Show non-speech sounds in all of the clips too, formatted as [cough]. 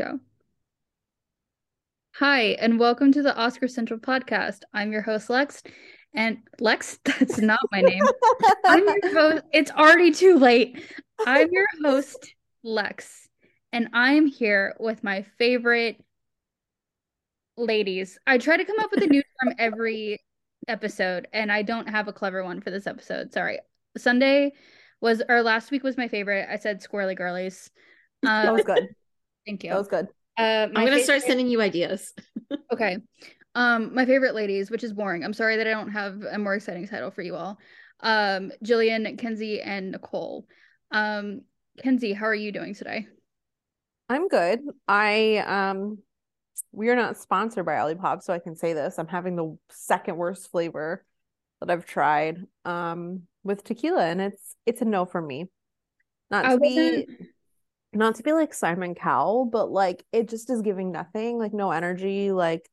Go. Hi, and welcome to the Oscar Central podcast. I'm your host, Lex. And Lex, [laughs] that's not my name. I'm your [laughs] host. It's already too late. I'm your host, Lex, and I am here with my favorite ladies. I try to come up with a new term every episode, and I don't have a clever one for this episode. Sorry. Sunday was, or last week was my favorite. I said squirrely girlies. Um, that was good. Thank you. That was good. Uh, I'm gonna start sending you ideas. [laughs] okay. Um, my favorite ladies, which is boring. I'm sorry that I don't have a more exciting title for you all. Um, Jillian, Kenzie, and Nicole. Um, Kenzie, how are you doing today? I'm good. I um we are not sponsored by Olipop, so I can say this. I'm having the second worst flavor that I've tried um with tequila, and it's it's a no for me. Not to be not to be like Simon Cowell, but like it just is giving nothing, like no energy, like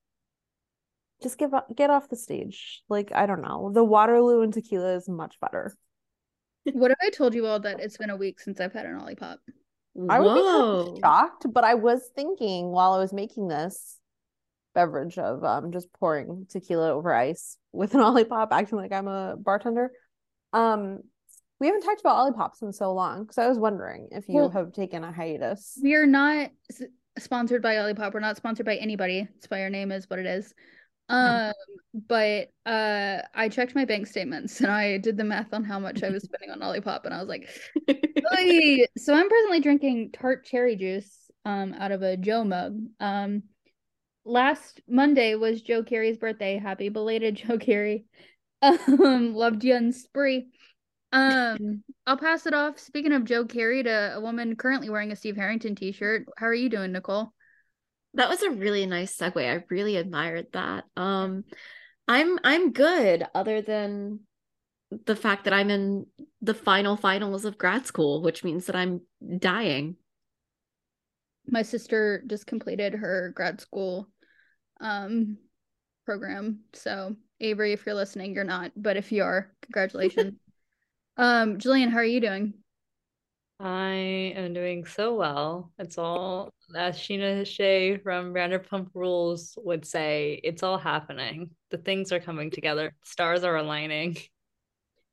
just give up get off the stage. Like I don't know. The Waterloo and tequila is much better. [laughs] What if I told you all that it's been a week since I've had an Olipop? I would be shocked, but I was thinking while I was making this beverage of um just pouring tequila over ice with an [laughs] Olipop, acting like I'm a bartender. Um, we haven't talked about Olipops in so long because I was wondering if you well, have taken a hiatus. We are not sponsored by Olipop. We're not sponsored by anybody. It's why our name is what it is. Um, but uh, I checked my bank statements and I did the math on how much I was spending on Olipop, and I was like, [laughs] so I'm presently drinking tart cherry juice um out of a Joe mug. Um, last Monday was Joe Keery's birthday. Happy belated [laughs] Joe Keery. Um, loved you and spree. Um, I'll pass it off. Speaking of Joe Keery, to a woman currently wearing a Steve Harrington t-shirt. How are you doing, Nicole? That was a really nice segue. I really admired that. Um, I'm I'm good, other than the fact that I'm in the final finals of grad school, which means that I'm dying. My sister just completed her grad school um program. So Avery, if you're listening, you're not, but if you are, [laughs] congratulations. Um, Jillian, how are you doing? I am doing so well. It's all, as Scheana Shay from Vanderpump Rules would say, it's all happening. The things are coming together. Stars are aligning.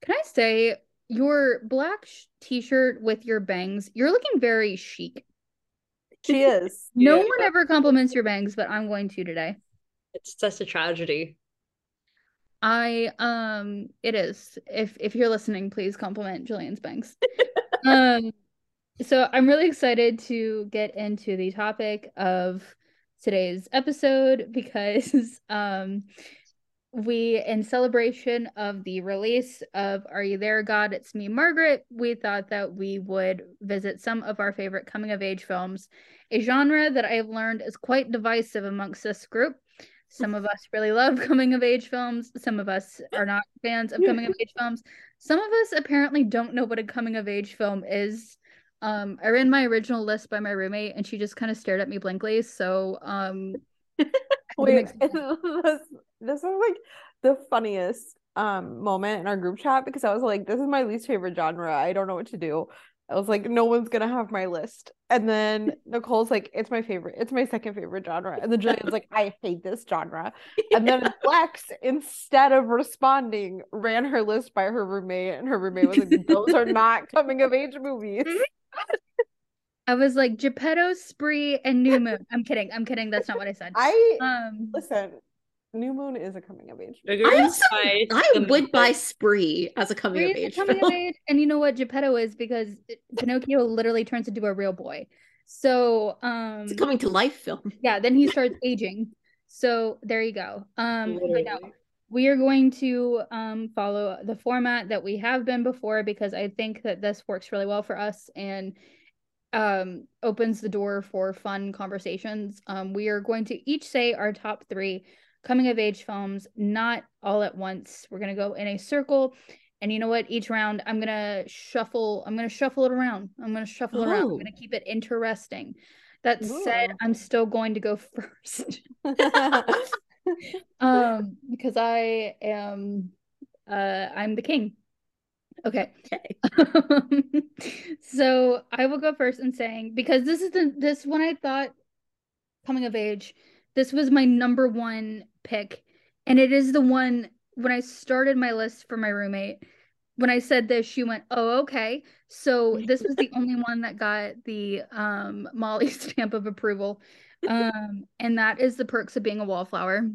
Can I say your black sh- t-shirt with your bangs? You're looking very chic. She is. [laughs] no yeah. one ever compliments your bangs, but I'm going to today. It's such a tragedy. I um it is. If if you're listening, please compliment Jillian's bangs. [laughs] um so I'm really excited to get into the topic of today's episode because [laughs] um we in celebration of the release of Are You There God It's Me Margaret, we thought that we would visit some of our favorite coming of age films, a genre that I've learned is quite divisive amongst this group. Some of us really love coming of age films. Some of us are not fans of coming of [laughs] age films. Some of us apparently don't know what a coming of age film is. Um, I ran my original list by my roommate and she just kind of stared at me blankly. So, um, [laughs] wait, [laughs] this, this is like the funniest um moment in our group chat because I was like, this is my least favorite genre. I don't know what to do. I was like, no one's gonna have my list. And then Nicole's like, it's my favorite, it's my second favorite genre. And then Jillian's like, I hate this genre. And then [laughs] Lex, instead of responding, ran her list by her roommate, and her roommate was like, those are not coming of age movies. [laughs] I was like Geppetto, Spree, and New Moon. I'm kidding. I'm kidding. That's not what I said. I um listen. New Moon is a coming of age. I, also, I would buy Spree as a coming Spree of age. Coming of age, and you know what Geppetto is because Pinocchio literally turns into a real boy. So um it's a coming to life film. Yeah, then he starts aging. So there you go. Um no, we are going to um follow the format that we have been before because I think that this works really well for us and um opens the door for fun conversations. Um we are going to each say our top 3 coming of age films, not all at once. We're gonna go in a circle. And you know what? Each round, I'm gonna shuffle. I'm gonna shuffle it around. I'm gonna shuffle it around. I'm gonna keep it interesting. That Ooh. said, I'm still going to go [laughs] first. [laughs] um, because I am, uh, I'm the king. Okay. okay. [laughs] so I will go first in saying because this is the this one I thought coming of age, this was my number one pick. And it is the one when I started my list for my roommate. When I said this, she went, "Oh, okay." So this was the only one that got the um, Molly [laughs] stamp of approval, um, and that is the perks of being a wallflower.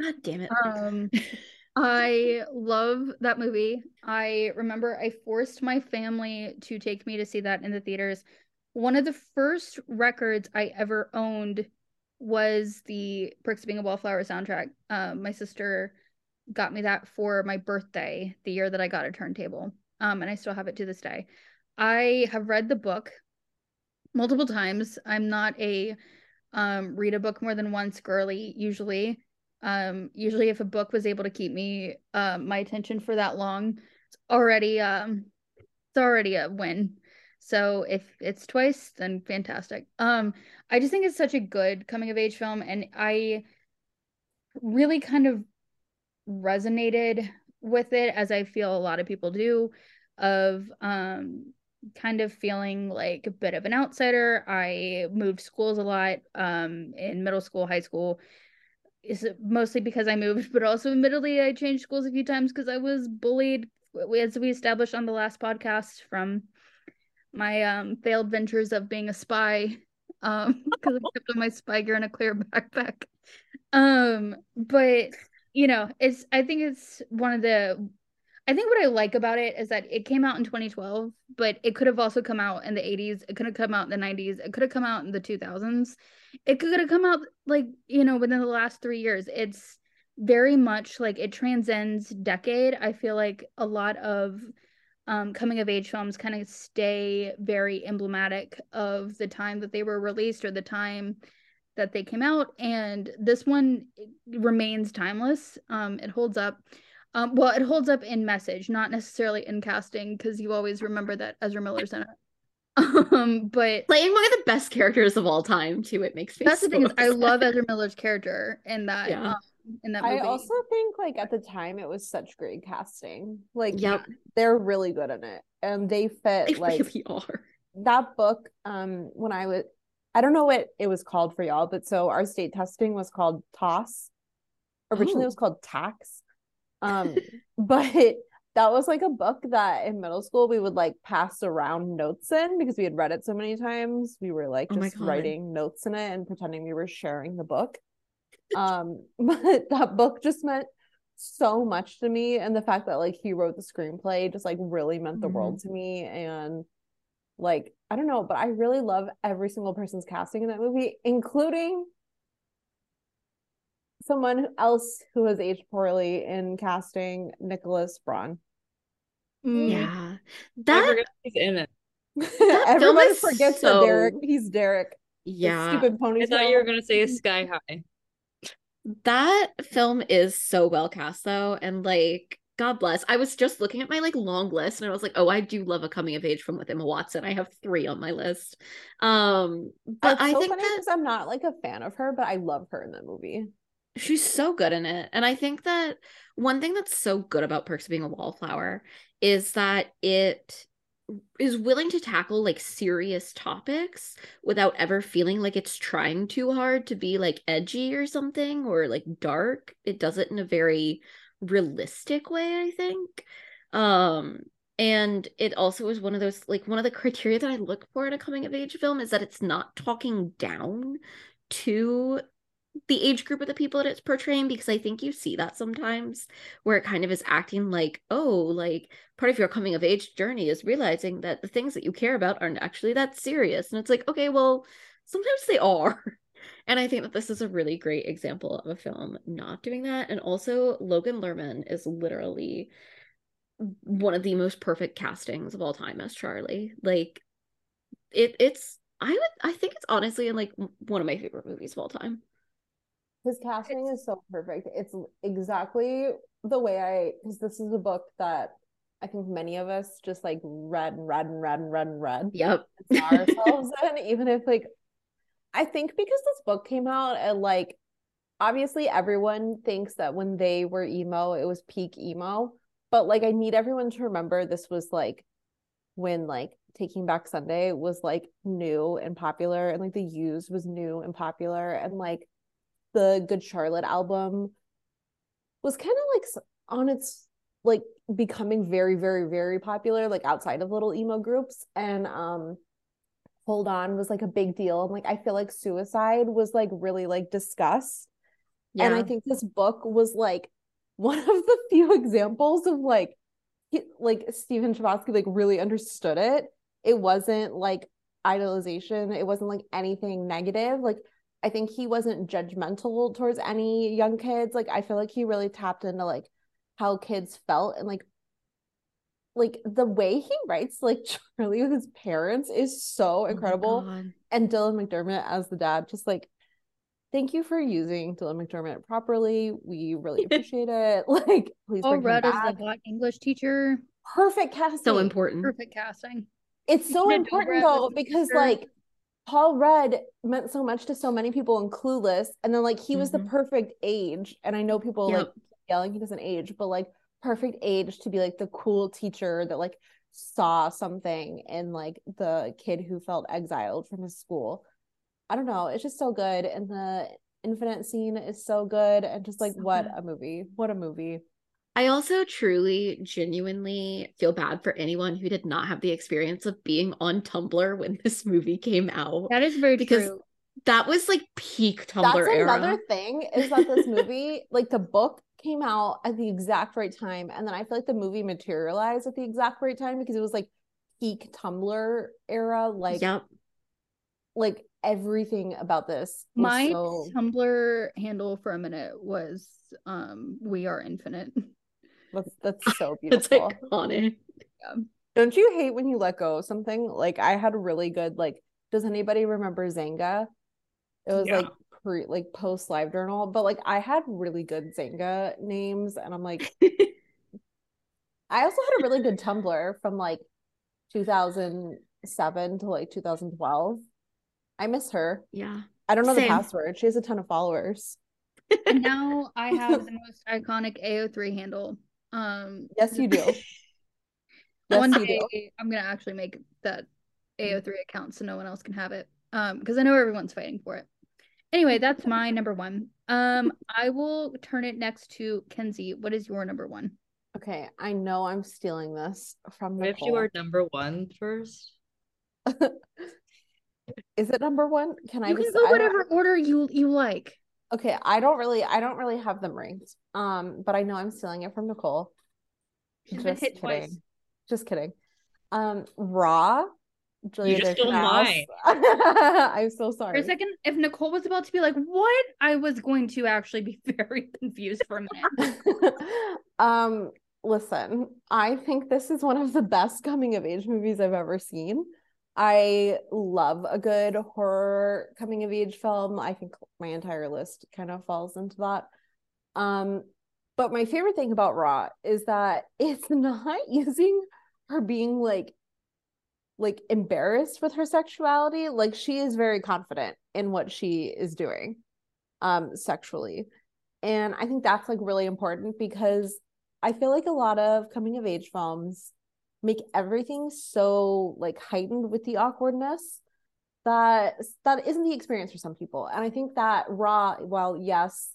God damn it. Um, [laughs] I love that movie. I remember I forced my family to take me to see that in the theaters. One of the first records I ever owned was the Perks of Being a Wallflower soundtrack. Um, my sister got me that for my birthday, the year that I got a turntable. Um, and I still have it to this day. I have read the book multiple times. I'm not a um, read a book more than once girly usually. Um, usually if a book was able to keep me uh, my attention for that long, it's already um it's already a win. So if it's twice, then fantastic. Um, I just think it's such a good coming of age film, and I really kind of resonated with it as I feel a lot of people do of um kind of feeling like a bit of an outsider. I moved schools a lot um in middle school, high school. Is mostly because I moved, [laughs] but also admittedly I changed schools a few times because I was bullied as we established on the last podcast from my um failed ventures of being a spy um [laughs] because I kept my spy gear in a clear [laughs] backpack. Um but you know, it's I think it's one of the I think what I like about it is that it came out in 2012, but it could have also come out in the 80s. It could have come out in the 90s. It could have come out in the 2000s. It could have come out like, you know, within the last 3 years. It's very much like it transcends decade. I feel like a lot of um, coming of age films kind of stay very emblematic of the time that they were released or the time that they came out and this one remains timeless. Um it holds up um well it holds up in message not necessarily in casting because you always remember that ezra miller's in it. [laughs] Um but playing one of the best characters of all time too it makes me that's so the thing is i love ezra miller's character in that Yeah. um, in that movie I also think like at the time it was such great casting. Like Yep. they're really good in it. And they fit they like really are that book um when I was I don't know what it was called for y'all, but so our state testing was called TAAS. Originally Oh. it was called TAKS. Um [laughs] but that was like a book that in middle school we would like pass around notes in because we had read it so many times. We were like Oh just God. writing notes in it and pretending we were sharing the book. Um [laughs] but that book just meant so much to me and the fact that like he wrote the screenplay just like really meant the world Mm-hmm. to me and like I don't know, but I really love every single person's casting in that movie, including someone else who has aged poorly in casting Nicholas Braun. Mm, yeah I that forget he's in it. [laughs] Everybody forgets so- that Derek, he's Derek. yeah stupid ponytail. I thought you were gonna say [laughs] Sky High. That film is so well cast though, and like God bless. I was just looking at my like long list and I was like, oh, I do love a coming of age film with Emma Watson. I have three on my list. Um, but That's I so think that I'm not like a fan of her, but I love her in that movie. she's so good in it. And I think that one thing that's so good about Perks of Being a Wallflower is that it is willing to tackle like serious topics without ever feeling like it's trying too hard to be like edgy or something or like dark. It does it in a very realistic way, I think. Um and it also is one of those like one of the criteria that I look for in a coming of age film is that it's not talking down to the age group of the people that it's portraying because I think you see that sometimes where it kind of is acting like, oh, like part of your coming of age journey is realizing that the things that you care about aren't actually that serious. And it's like, okay, well, sometimes they are. [laughs] And I think that this is a really great example of a film not doing that. And also, Logan Lerman is literally one of the most perfect castings of all time as Charlie. Like, it it's I would I think it's honestly in like one of my favorite movies of all time. His casting is so perfect. It's exactly the way I because this is a book that I think many of us just like read and read and read and read and read Yep. ourselves [laughs] in, even if like I think because this book came out and like obviously everyone thinks that when they were emo, it was peak emo. But like I need everyone to remember this was like when like Taking Back Sunday was like new and popular and like The Used was new and popular and like the Good Charlotte album was kind of like on its like becoming very very very popular like outside of little emo groups and um hold on was like a big deal and like i feel like suicide was like really like discussed yeah. and i think this book was like one of the few [laughs] examples of like he, like Stephen Chbosky like really understood it. It wasn't like idolization. It wasn't like anything negative. Like I think he wasn't judgmental towards any young kids. Like I feel like he really tapped into like how kids felt and like like the way he writes like [laughs] Charlie with his parents is so oh incredible. Oh and Dylan McDermott as the dad, just like thank you for using Dylan McDermott properly. We really [laughs] appreciate it. [laughs] Like, please. Oh, Red is the black English teacher. Perfect casting. So important. Perfect casting. It's so important though because like Paul Rudd meant so much to so many people in Clueless, and then like he was mm-hmm. the perfect age. And I know people yep. like yelling he doesn't age, but like perfect age to be like the cool teacher that like saw something in like the kid who felt exiled from his school. I don't know. It's just so good. And the infinite scene is so good. And just like, so what good. a movie. What a movie. I also truly, genuinely feel bad for anyone who did not have the experience of being on Tumblr when [laughs] this movie came out. That is very because true. That was like peak Tumblr That's era. another thing is that this movie, [laughs] like the book came out at the exact right time. And then I feel like the movie materialized at the exact right time because it was like peak Tumblr era. Like, yep. like everything about this. My so... Tumblr handle for a minute was um we are infinite. [laughs] That's [laughs] that's so beautiful. that's iconic. Yeah. Don't you hate when you let go of something? Like I had a really good like does anybody remember Xanga? It was yeah. like pre like post live journal, but like I had really good Xanga names and I'm like [laughs] I also had a really good Tumblr from like 2007 to like 2012 I miss her. Yeah. I don't know Same. the password. She has a ton of followers. [laughs] and now I have the most iconic AO3 handle. Um Yes, you do. [laughs] yes, one day do. I'm gonna actually make that AO3 account so no one else can have it. Um, because I know everyone's fighting for it. Anyway, that's my number one. Um, I will turn it next to Kenzie. What is your number one? Okay, I know I'm stealing this from Nicole. If you are number one first. [laughs] Is it number one? Can I you just, can go whatever order you you like. Okay, I don't really I don't really have them ranked. Um, but I know I'm stealing it from Nicole. She's just kidding. Twice. Just kidding. Um, Raw. Julia you just stole mine. I'm so sorry. For a second, if Nicole was about to be like, "What?" I was going to actually be [laughs] very confused for a minute. [laughs] um, listen, I think this is one of the best coming of age movies I've ever seen. I love a good horror coming of age film. I think my entire list kind of falls into that. Um, but my favorite thing about Raw is that [laughs] it's not using her being like like embarrassed with her sexuality. Like she is very confident in what she is doing um sexually. And I think that's like really important because I feel like a lot of coming of age films make everything so like heightened with the awkwardness that that isn't the experience for some people. And i think that raw while yes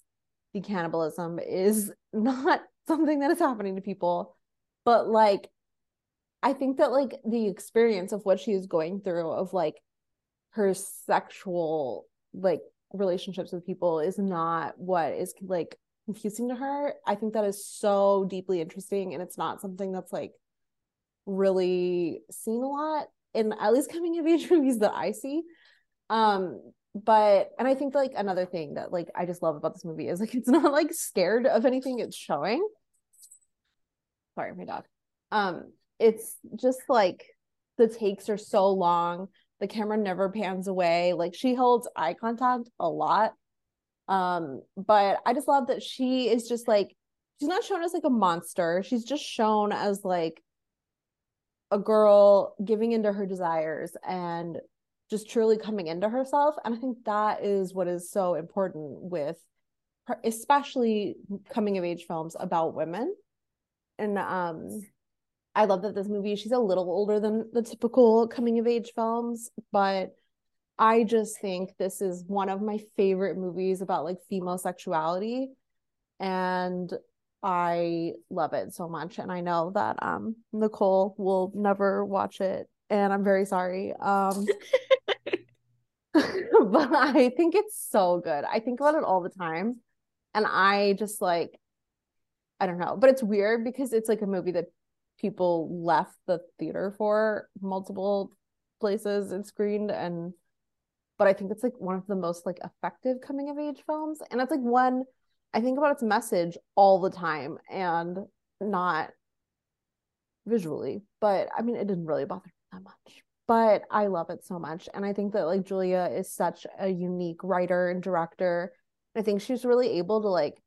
the cannibalism is [laughs] not something that is happening to people but like i think that like the experience of what she is going through of like her sexual like relationships with people is not what is like confusing to her i think that is so deeply interesting and it's not something that's like really seen a lot in at least coming of age [laughs] movies that I see. Um, but and I think like another thing that like I just love about this movie is like [laughs] it's not like scared of anything it's showing. Sorry, my dog. Um, it's just like the takes are so long, the camera never pans away. Like she holds eye contact a lot. Um, but I just love that she is just like she's not shown as like a monster. She's just shown as like a girl giving into her desires and just truly coming into herself and i think that is what is so important with her, especially coming of age films about women and um I love that this movie, she's a little older than the typical coming of age films, but I just think this is one of my favorite movies about like female sexuality. And I love it so much. And I know that um Nicole will never watch it. And I'm very sorry. Um [laughs] [laughs] but I think it's so good. I think about it all the time. And I just like, I don't know, but it's weird because it's like a movie that people left the theater for multiple places and screened. And, but I think it's like one of the most like effective coming of age films. And it's like one, I think about its message all the time and not visually, but I mean, it didn't really bother me that much but I love it so much. And I think that like Julia is such a unique writer and director. I think she's really able to like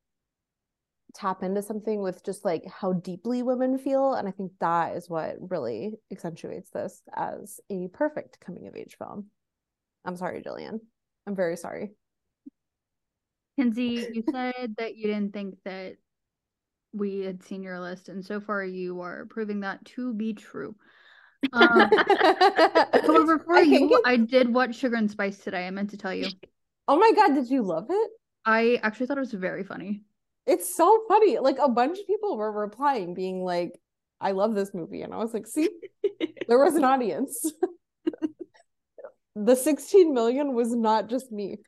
tap into something with just like how deeply women feel. And I think that is what really accentuates this as a perfect coming of age film. I'm sorry, Jillian. I'm very sorry. Kenzie, [laughs] you said that you didn't think that we had seen your list, and so far you are proving that to be true. Um, however, [laughs] for I you. I did watch Sugar and Spice today. I meant to tell you. Oh my god, did you love it? I actually thought it was very funny. It's so funny. Like a bunch of people were replying, being like, "I love this movie," and I was like, "See, [laughs] there was an audience." the 16 million was not just me.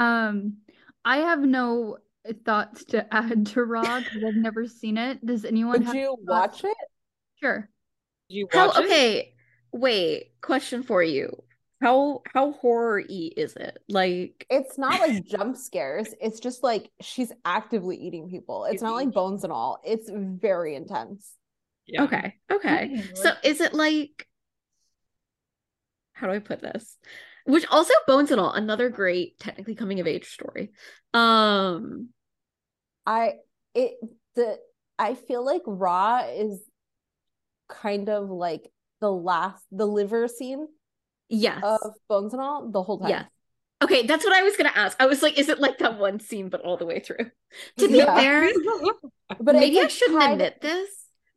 Um, I have no thoughts to [laughs] add to Raw because I've never seen it. Does anyone? Did you watch it? Sure. Did you watch how, it? Okay, wait. Question for you: How how horror y is it? Like, it's not like jump scares. It's just like she's actively eating people. It's not like bones and all. It's very intense. Yeah. Okay. Okay. So is it like? How do I put this? Which also bones and all. Another great technically coming of age story. Um i it the i feel like raw is kind of like the last the liver scene yes. of bones and all the whole time. Yes. Okay that's what i was gonna ask. I was like is it like that one scene but all the way through? To be yeah. fair [laughs] but maybe i shouldn't tied, admit this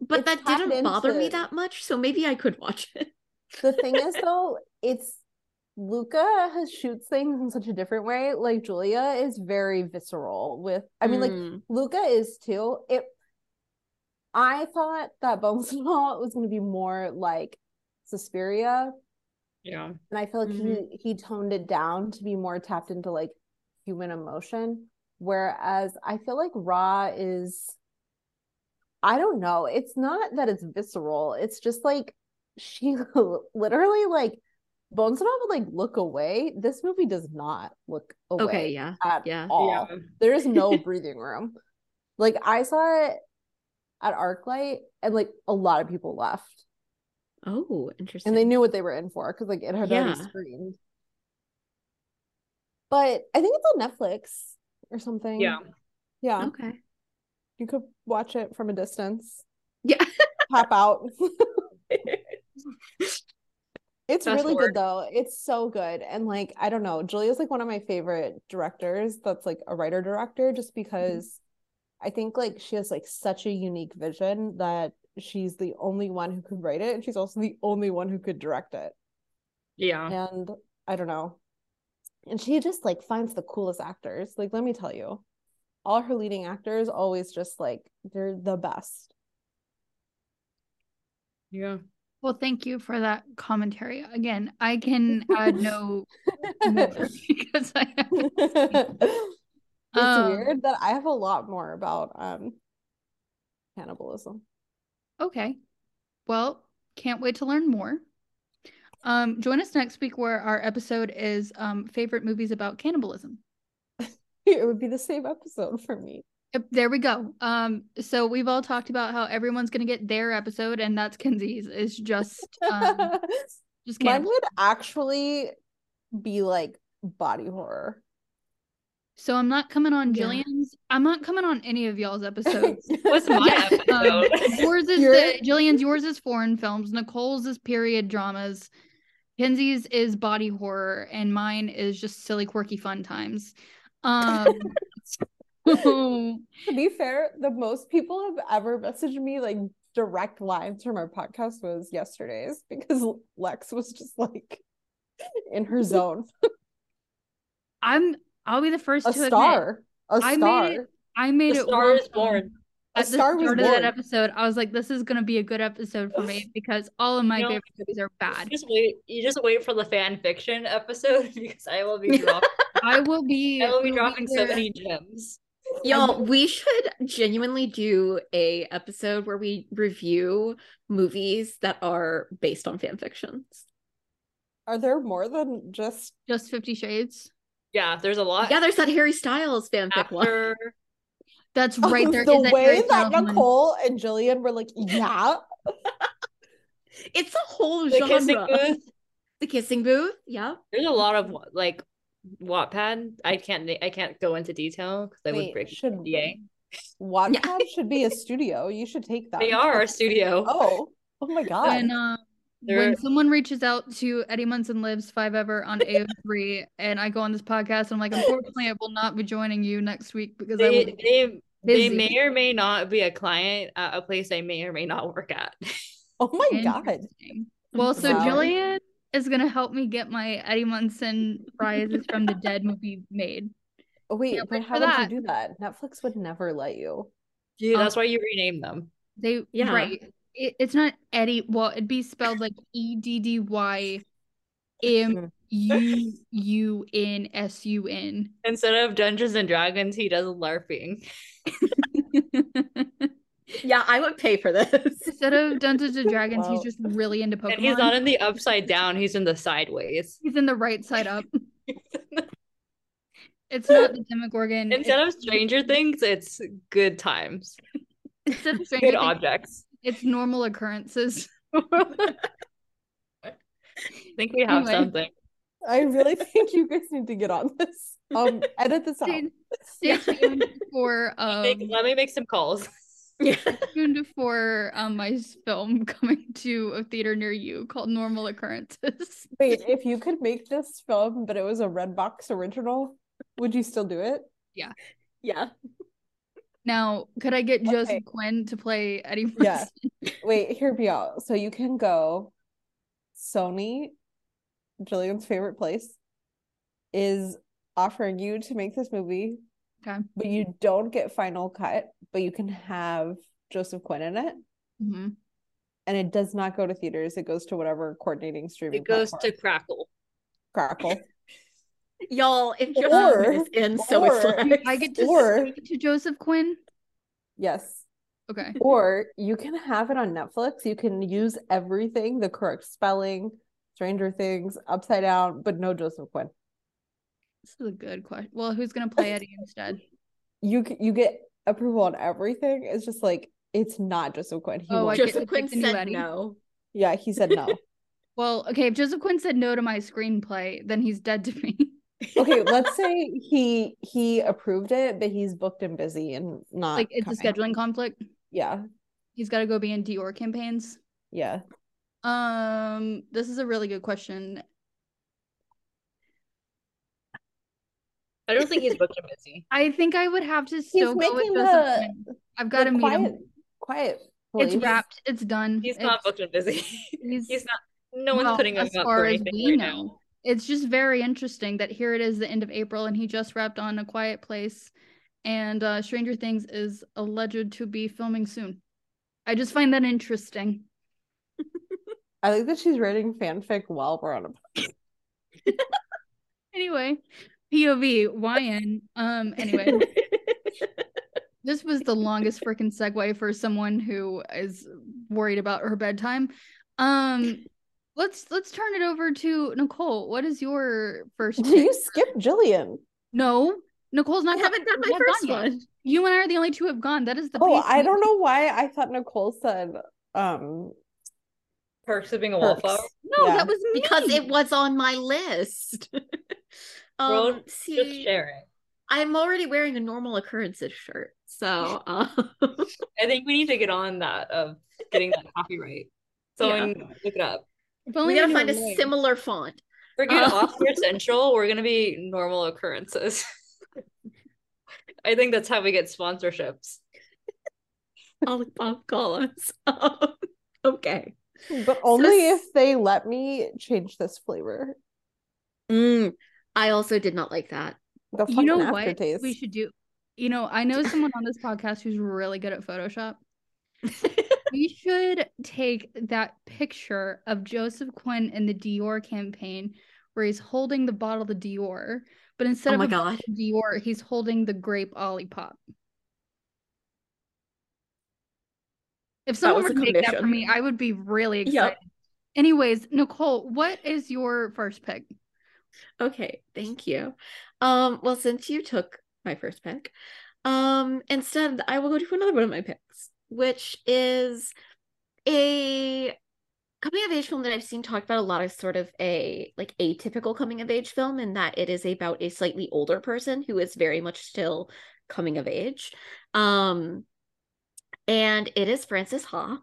but that didn't bother into... me that much so maybe i could watch it. The thing is though it's Luca has shoots things in such a different way. Like Julia is very visceral with I mean, mm. like Luca is too. It I thought that Bones and [laughs] All was gonna be more like Suspiria. Yeah. And I feel like mm-hmm. he he toned it down to be more tapped into like human emotion. Whereas I feel like Raw is I don't know. It's not that it's visceral. It's just like she [laughs] literally like Bones and all would like look away. This movie does not look away. Okay, yeah. At yeah. all. Yeah. There is no [laughs] breathing room. Like I saw it at ArcLight and like a lot of people left. Oh, interesting. And they knew what they were in for because like it had yeah. already screened. But I think it's on Netflix or something. Yeah. Yeah. Okay. You could watch it from a distance. Yeah. [laughs] Pop out. [laughs] It's Fast really forward. good though. It's so good. And like, I don't know, Julia's like one of my favorite directors that's like a writer director just mm-hmm. because mm-hmm. I think like she has like such a unique vision that she's the only one who could write it and she's also the only one who could direct it. Yeah. And I don't know. And she just like finds the coolest actors. Like let me tell you. All her leading actors always just like they're the best. Yeah. Well, thank you for that commentary. Again, I can [laughs] add no more [laughs] [laughs] because I have It's um, weird that I have a lot more about um cannibalism. Okay. Well, can't wait to learn more. Um, join us next week where our episode is um favorite movies about cannibalism. it would be the same episode for me. There we go. Um, so we've all talked about how everyone's gonna get their episode, and that's Kenzie's. Is just um, [laughs] just mine would actually be like body horror. So I'm not coming on yeah. Jillian's. I'm not coming on any of y'all's episodes. [laughs] What's my episode? Um, [laughs] yours is the, Jillian's. Yours is foreign films. Nicole's is period dramas. Kenzie's is body horror, and mine is just silly, quirky, fun times. Um, [laughs] To be fair, the most people have ever messaged me like direct lines from our podcast was yesterday's because Lex was just like in her [laughs] zone. I'm. I'll be the first A to admit, star. A I star. I made it. I made The it. star one is born. A At the star was start of that episode, I was like, "This is gonna be a good episode for me [laughs] because all of my You know, favorite movies are bad." You just wait. You just wait for the fan fiction episode because I will be dropping. I will be. I will be will dropping so many gems. Y'all, we should genuinely do a episode where we review movies that are based on fan fictions. Are there more than just Just Fifty Shades. Yeah, there's a lot. Yeah, there's that Harry Styles fanfic one. That's oh, right. There is the a Harry way that Styles one. Nicole and Jillian were like, [laughs] yeah. It's a whole the kissing genre. booth. The kissing booth. Yeah. There's a lot of like Wattpad. I can't. I can't go into detail because I would Wait, break should NDA. [laughs] Wattpad should be a studio. You should take that. They are a studio. [laughs] Oh, oh my god. When uh, when someone reaches out to Eddie Munson Lives Five Ever on AO3, [laughs] and I go on this podcast, I'm like, unfortunately, I will not be joining you next week because I will They be they they may or may not be a client at a place I may or may not work at. oh my god. Well, so Wow. Jillian is gonna help me get my Eddie Munson prizes from the Dead movie made. Oh, wait, Can't but how would that. you do that? Netflix would never let you. Dude, Um, that's why you rename them. They Yeah. right. It, it's not Eddie. Well, it'd be spelled like E D D Y M U U N S U N. Instead of Dungeons and Dragons, he does LARPing. [laughs] Yeah, I would pay for this. [laughs] Instead of Dungeons and Dragons, he's just really into Pokemon. And he's not in the upside down, he's in the sideways. He's in the right side up. [laughs] It's not the Demogorgon. Instead it's, of Stranger Things, it's good times. instead of Stranger Good Things, objects. it's normal occurrences. I [laughs] think we have Anyway. something. I really think you guys need to get on this. Um, edit this out. Stay, stay tuned for um Make- let me make some calls. Yeah. tuned for um my film [laughs] coming to a theater near you called Normal Occurrences. Wait, if you could make this film, but it was a Redbox original, would you still do it? Yeah. Yeah. Now, could I get Joseph Quinn to play Eddie Yeah. [laughs] Wait, hear me out. So you can go. Sony, Jillian's favorite place, is offering you to make this movie, Okay. but you don't get final cut, but you can have Joseph Quinn in it, hmm and it does not go to theaters. It goes to whatever coordinating streaming It goes to. Crackle. Crackle. [laughs] Y'all, if Joseph Or- Quinn is in, so is or- Lex. I get to Or- speak to Joseph Quinn. Yes. Okay. Or you can have it on Netflix. You can use everything, the correct spelling, Stranger Things, Upside Down, but no Joseph Quinn. This is a good question. Well, who's gonna play Eddie instead? [laughs] You you get approval on everything. It's just like it's not Joseph Quinn. He Oh, I won't get Joseph to pick Quinn the said Eddie. no. Yeah, he said no. [laughs] Well, okay, if Joseph Quinn said no to my screenplay, then he's dead to me. [laughs] okay, let's say he he approved it, but he's booked and busy and not like it's a scheduling conflict. Yeah, He's got to go be in Dior campaigns. yeah. Um, this is a really good question. I don't think he's booked and busy. [laughs] I think I would have to still go with making Joseph the- Quinn. I've got to The meet him. quiet, quiet. It's wrapped. It's done. He's not booked and busy. [laughs] he's- He's not. No one's well, putting him as up far for as anything we right know. now. It's just very interesting that here it is, the end of April, and he just wrapped on A Quiet Place, and uh, Stranger Things is alleged to be filming soon. I just find that interesting. I think that she's writing fanfic while we're on a. [laughs] Anyway, POV YN. Um. Anyway, [laughs] this was the longest freaking segue for someone who is worried about her bedtime. Um. Let's let's turn it over to Nicole. What is your first? [laughs] pick? You skipped Jillian. No, Nicole's not. I haven't done my first gone yet. You and I are the only two who have gone. That is the. Oh, pace I don't know why I thought Nicole said um Perks of being a Perks. wallflower. No, Yeah. that was me. because it was on my list. [laughs] um, Roll- Just see, sharing. I'm already wearing a normal occurrences shirt, so um, [laughs] [laughs] I think we need to get on that of getting that copyright. [laughs] Someone look it up. If only we gotta find a lawyer. similar font. Forget Uh. Oscar Central. We're gonna be normal occurrences. I think that's how we get sponsorships. Olipop call us. Um, okay. But only s- if they let me change this flavor. Mm, I also did not like that. The You fucking know what we should do? You know, I know someone on this podcast who's really good at Photoshop. [laughs] We should take that picture of Joseph Quinn in the Dior campaign where he's holding the bottle of Dior, but instead oh of my a god. of Dior, he's holding the grape Olipop. If someone was were to a make that for me, I would be really excited. Yep. Anyways, Nicole, what is your first pick? Okay, thank you. Um, well, since you took my first pick, um, instead I will go to another one of my picks, which is a coming of age film that I've seen talked about a lot as sort of a like atypical coming of age film, in that it is about a slightly older person who is very much still coming of age. Um, and it is Frances Ha.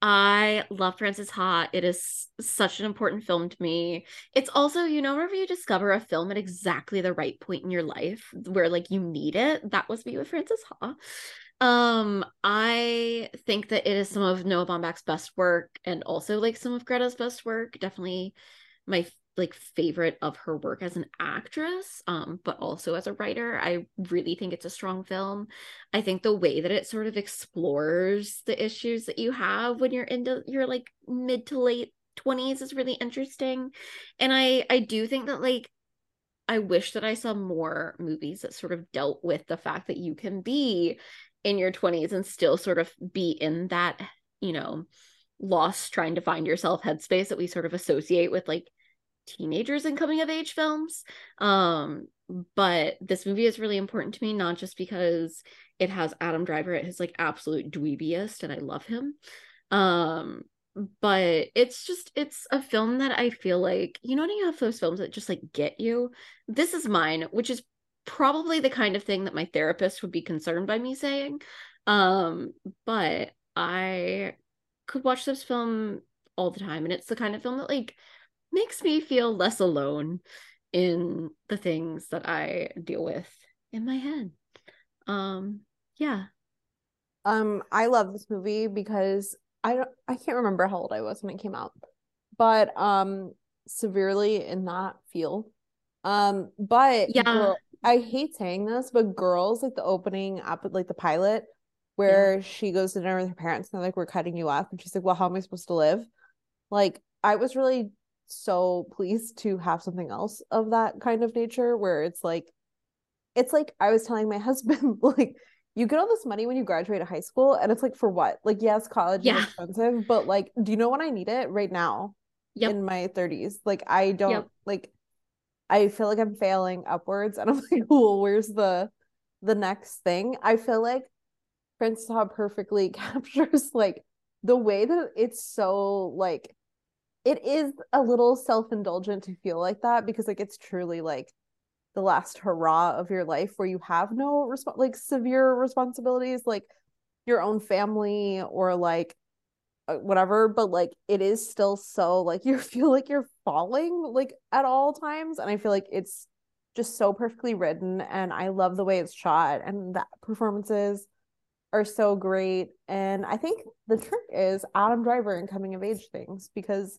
I love Frances Ha. It is such an important film to me. It's also, you know, whenever you discover a film at exactly the right point in your life where like you need it, that was me with Frances Ha. Um, I think that it is some of Noah Baumbach's best work and also like some of Greta's best work. Definitely my like favorite of her work as an actress, um, but also as a writer. I really think it's a strong film. I think the way that it sort of explores the issues that you have when you're into your like mid to late 20s is really interesting. And I I do think that like I wish that I saw more movies that sort of dealt with the fact that you can be in your 20s and still sort of be in that, you know, lost trying to find yourself headspace that we sort of associate with like teenagers and coming of age films. Um, but this movie is really important to me, not just because it has Adam Driver at his like absolute dweebiest, and I love him. Um, but it's just it's a film that I feel like you know when you have those films that just like get you. This is mine, which is probably the kind of thing that my therapist would be concerned by me saying. Um, but I could watch this film all the time, and it's the kind of film that like makes me feel less alone in the things that I deal with in my head. Um, yeah. Um, I love this movie because I don't I can't remember how old I was when it came out, but um severely in that feel. Um, but Yeah. girl, I hate saying this, but girls like the opening up like the pilot where she goes to dinner with her parents and they're like, We're cutting you off, and she's like, Well, how am I supposed to live? Like, I was really so pleased to have something else of that kind of nature where it's like it's like I was telling my [laughs] husband, like, you get all this money when you graduate high school, and it's like for what? Like, yes, college Yeah. is expensive, but like, do you know when I need it right now Yep. in my 30s? Like, I don't Yep. like I feel like I'm failing upwards, and I'm [laughs] like, well, where's the the next thing? I feel like Frances Ha perfectly [laughs] captures like the way that it's so like it is a little self-indulgent to feel like that because like it's truly like the last hurrah of your life where you have no resp- like severe responsibilities like your own family or like uh, whatever but like it is still so like [laughs] you feel like you're falling like at all times and i feel like it's just so perfectly written and i love the way it's shot and the performances are so great and i think the trick is adam driver and coming of age things because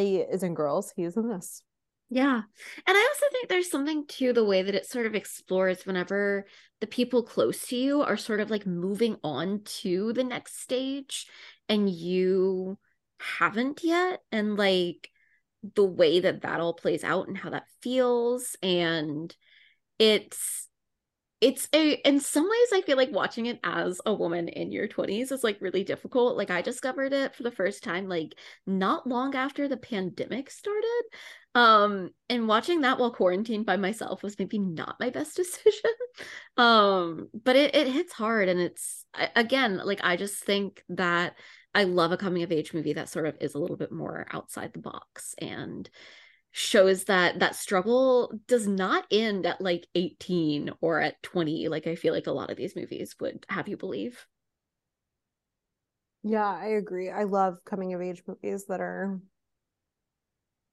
he is in girls he is in this Yeah. And I also think there's something to the way that it sort of explores whenever the people close to you are sort of like moving on to the next stage and you haven't yet. And like the way that that all plays out and how that feels. And it's, it's a, in some ways, I feel like watching it as a woman in your 20s is like really difficult. Like I discovered it for the first time, like not long after the pandemic started um and watching that while quarantined by myself was maybe not my best [laughs] decision um but it, it hits hard and it's again like i just think that i love a coming of age movie that sort of is a little bit more outside the box and shows that that struggle does not end at like 18 or at 20 like i feel like a lot of these movies would have you believe Yeah, I agree. I love coming of age movies that are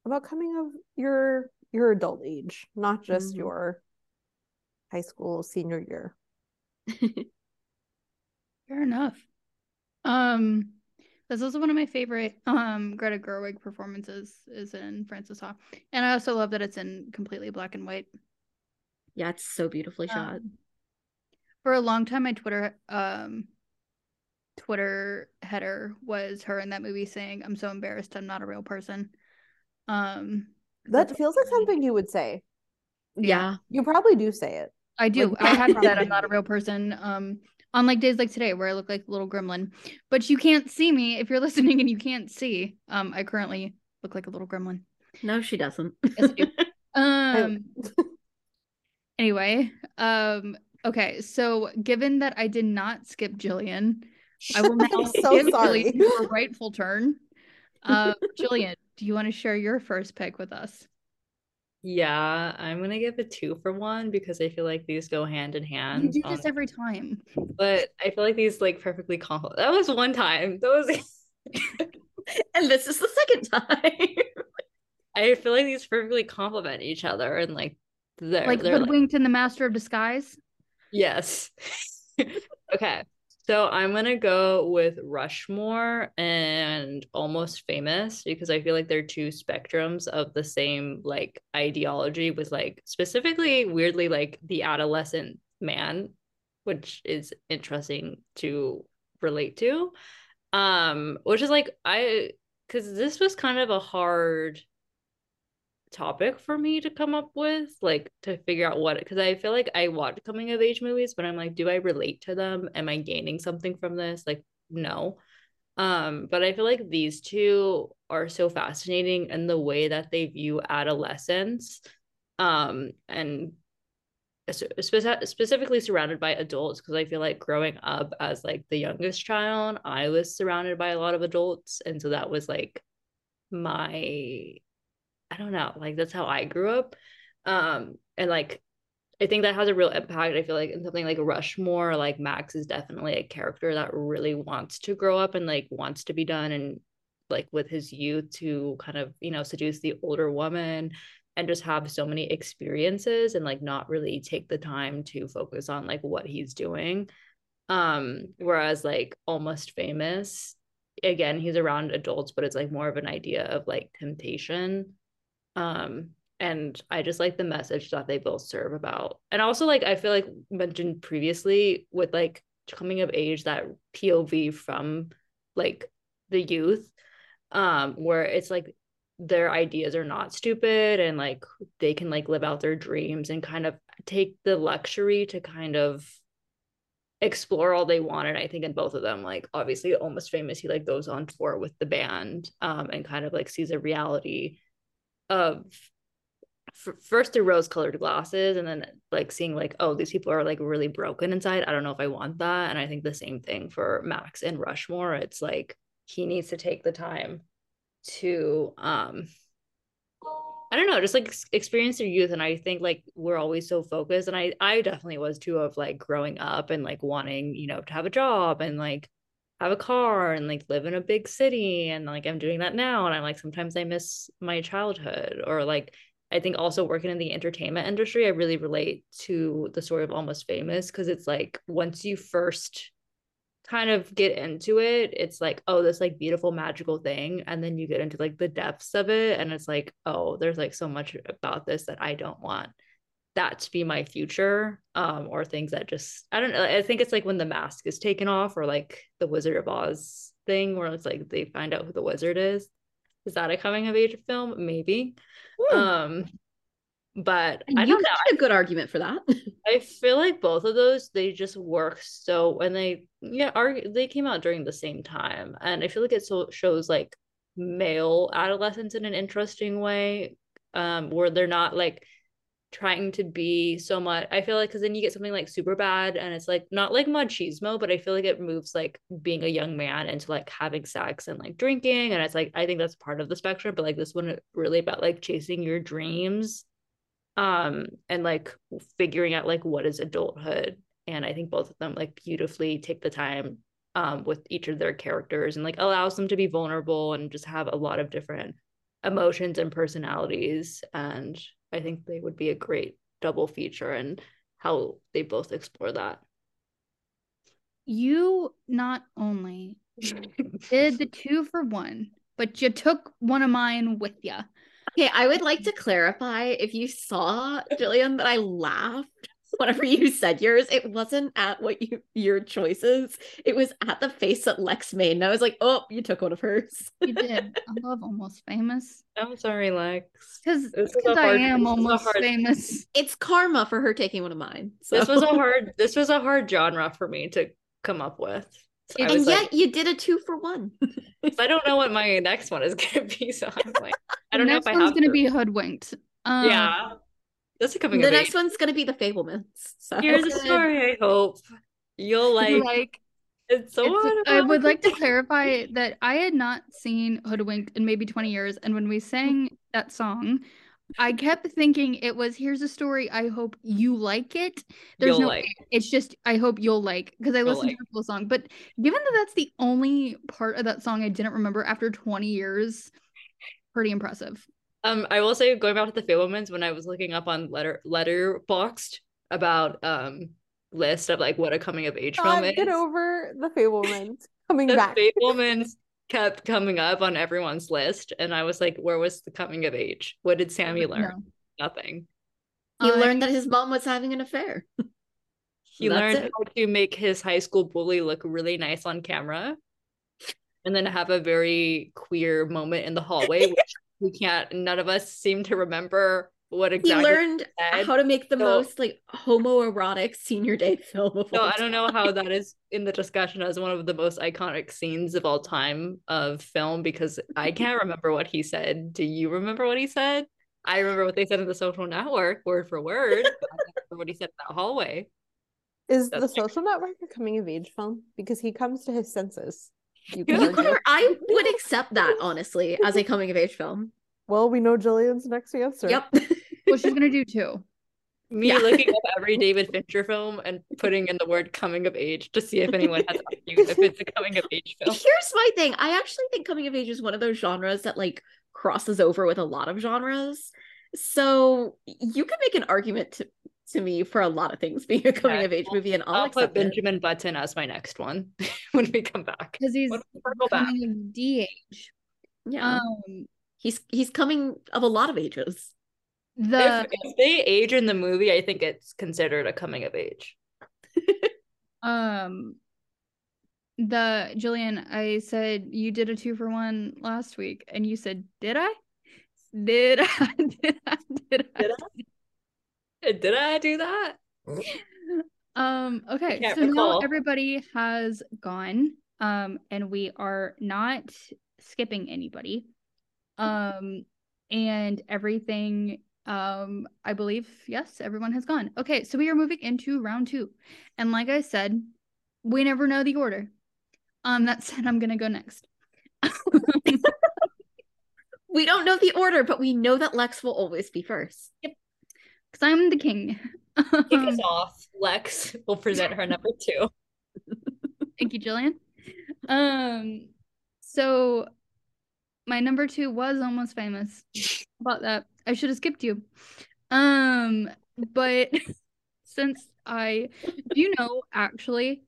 about coming of your your adult age, not just Mhm. your high school senior year. [laughs] Fair enough. Um, that's also one of my favorite um Greta Gerwig performances is in Frances Ha, and I also love that it's in completely black and white. Yeah, it's so beautifully shot. Um, for a long time, my Twitter um Twitter header was her in that movie saying, "I'm so embarrassed. I'm not a real person." Um, That feels like something you would say. yeah. You probably do say it. I do. Like, I have said [laughs] I'm not a real person. Um, on like days like today where I look like a little gremlin, but you can't see me if you're [laughs] listening and you can't see. Um, I currently look like a little gremlin. No, she doesn't. Yes, do. [laughs] Um. [laughs] anyway, um. Okay, so given that I did not skip Jillian, I will now so give sorry. Jillian her rightful turn. Uh, Jillian, do you want to share your first pick with us? Yeah, I'm gonna give a two for one because I feel like these go hand in hand. You do this um, every time. but I feel like these like perfectly complement. That was one time. That was [laughs] and this is the second time. [laughs] I feel like these perfectly complement each other and like they're Like they're like Hoodwinked and the Master of Disguise. Yes. [laughs] okay. So I'm gonna go with Rushmore and Almost Famous because I feel like they're two spectrums of the same like ideology with like specifically weirdly like the adolescent man, which is interesting to relate to. Um, which is like I because this was kind of a hard topic for me to come up with, like to figure out what because I feel like I watch coming of age movies, but I'm like, do I relate to them? Am I gaining something from this? Like, no. Um, but I feel like these two are so fascinating in the way that they view adolescence. Um, and spe- specifically surrounded by adults because I feel like growing up as like the youngest child, I was surrounded by a lot of adults, and so that was like my I don't know, like that's how I grew up. Um, and like I think that has a real impact. I feel like in something like Rushmore, like Max is definitely a character that really wants to grow up and like wants to be done and like with his youth to kind of, you know, seduce the older woman and just have so many experiences and like not really take the time to focus on like what he's doing. Um, whereas like almost famous, again, he's around adults, but it's like more of an idea of like temptation um and i just like the message that they both serve about. And also like i feel like mentioned previously with like coming of age that pov from like the youth um where it's like their ideas are not stupid and like they can like live out their dreams and kind of take the luxury to kind of explore all they want. And i think in both of them like obviously almost famous he like goes on tour with the band um and kind of like sees a reality of first through rose colored glasses and then like seeing like oh these people are like really broken inside i don't know if i want that and i think the same thing for max and rushmore it's like he needs to take the time to um I don't know, just like experience their youth. And I think like we're always so focused. And I I definitely was too of like growing up and like wanting, you know, to have a job and like have a car and like live in a big city. And like I'm doing that now. And I'm like sometimes I miss my childhood. Or like I think also working in the entertainment industry, I really relate to the story of Almost Famous because it's like once you first kind of get into it, it's like, oh, this like beautiful magical thing. And then you get into like the depths of it. And it's like, oh, there's like so much about this that I don't want that to be my future. Um, or things that just I don't know. I think it's like when the mask is taken off, or like the Wizard of Oz thing where it's like they find out who the wizard is. Is that a coming of age film? Maybe. Um but I you don't know. a good argument for that. [laughs] I feel like both of those they just work so when they yeah are they came out during the same time and I feel like it so shows like male adolescence in an interesting way um where they're not like trying to be so much I feel like because then you get something like super bad and it's like not like machismo but I feel like it moves like being a young man into like having sex and like drinking and it's like I think that's part of the spectrum but like this one really about like chasing your dreams um and like figuring out like what is adulthood and i think both of them like beautifully take the time um with each of their characters and like allows them to be vulnerable and just have a lot of different emotions and personalities and i think they would be a great double feature and how they both explore that. You not only [laughs] did the two for one, but you took one of mine with you. Okay, I would like to clarify if you saw Jillian that I laughed [laughs] whenever you said yours, it wasn't at what you your choices. It was at the face that Lex made. And I was like, oh, you took one of hers. You [laughs] did. I love almost famous. I'm sorry, Lex. Because This was hard- am this was a almost hard- famous. It's karma for her taking one of mine. So. This was a [laughs] hard this was a hard genre for me to come up with. So And and yet like, you did a two for one. I don't know what my next one is gonna be, so I'm like, I don't the know next if I one's have gonna to. be hoodwinked. Um, yeah. That's a coming the of next age. one's gonna be the Fabelmans. So Here's a story I hope you'll [laughs] like, like. It's so it's- I would like to clarify that I had not seen Hoodwinked in maybe 20 years, and when we sang that song, I kept thinking it was here's a story I hope you like it. There's You'll no like. it's just I hope you'll like because I You'll listened like. to the full song. But given that that's the only part of that song I didn't remember after 20 years, pretty impressive. Um, I will say, going back to the Fabelmans, when I was looking up on letter Letterboxd about um list of like what a coming of age film God, is, get over the Fabelmans [laughs] coming back. the back. Fabelmans kept coming up on everyone's list, and I was like, where was the coming of age? What did Sammy learn? No. Nothing. he Uh, learned that his mom was having an affair. He That's learned it. how to make his high school bully look really nice on camera, and then have a very queer moment in the hallway, which [laughs] we can't. None of us seem to remember what exactly He exactly. learned said. how to make the So- most like homoerotic senior day [laughs] film of No, all I don't know how that is in the discussion as one of the most iconic scenes of all time of film because I [laughs] can't remember what he said. Do you remember what he said? I remember what they said in the social network, word for word. but I can't remember what he said in that hallway. Is the That's- social network a coming of age film? Because he comes to his senses. You could You argue. could, I would accept that honestly as a coming of age film. Well, we know Jillian's next answer. Yep. [laughs] Well, she's gonna do too. Me Yeah. looking up every David Fincher film and putting in the word coming of age to see if anyone has argued if it's a coming of age film. [laughs] Here's my thing. I actually think coming of age is one of those genres that like crosses over with a lot of genres. So you could make an argument to, to me for a lot of things being a coming Yeah, of age movie, and I'll, I'll put accept it. Benjamin Button as my next one [laughs] when we come back. Because he's When we circle back. coming of D age. Yeah, Um he's he's coming of a lot of ages. the If, if they age in the movie, I think it's considered a coming of age. [laughs] Um, the Jillian, I said you did a two for one last week, and you said, "Did I? Did I? [laughs] Did I? Did I?" Did I? Did I do that? [laughs] Um, okay, so now everybody has gone, um, and we are not skipping anybody. Um, and everything, um, I believe, yes, everyone has gone. Okay, so we are moving into round two. And like I said, we never know the order. Um, that said, I'm gonna go next. [laughs] [laughs] We don't know the order, but we know that Lex will always be first. Because I'm the king. Kick us [laughs] off. Lex will present her number two. Thank you, Jillian. Um, so my number two was almost famous. About that. I should have skipped you. Um, but [laughs] since I do you know actually,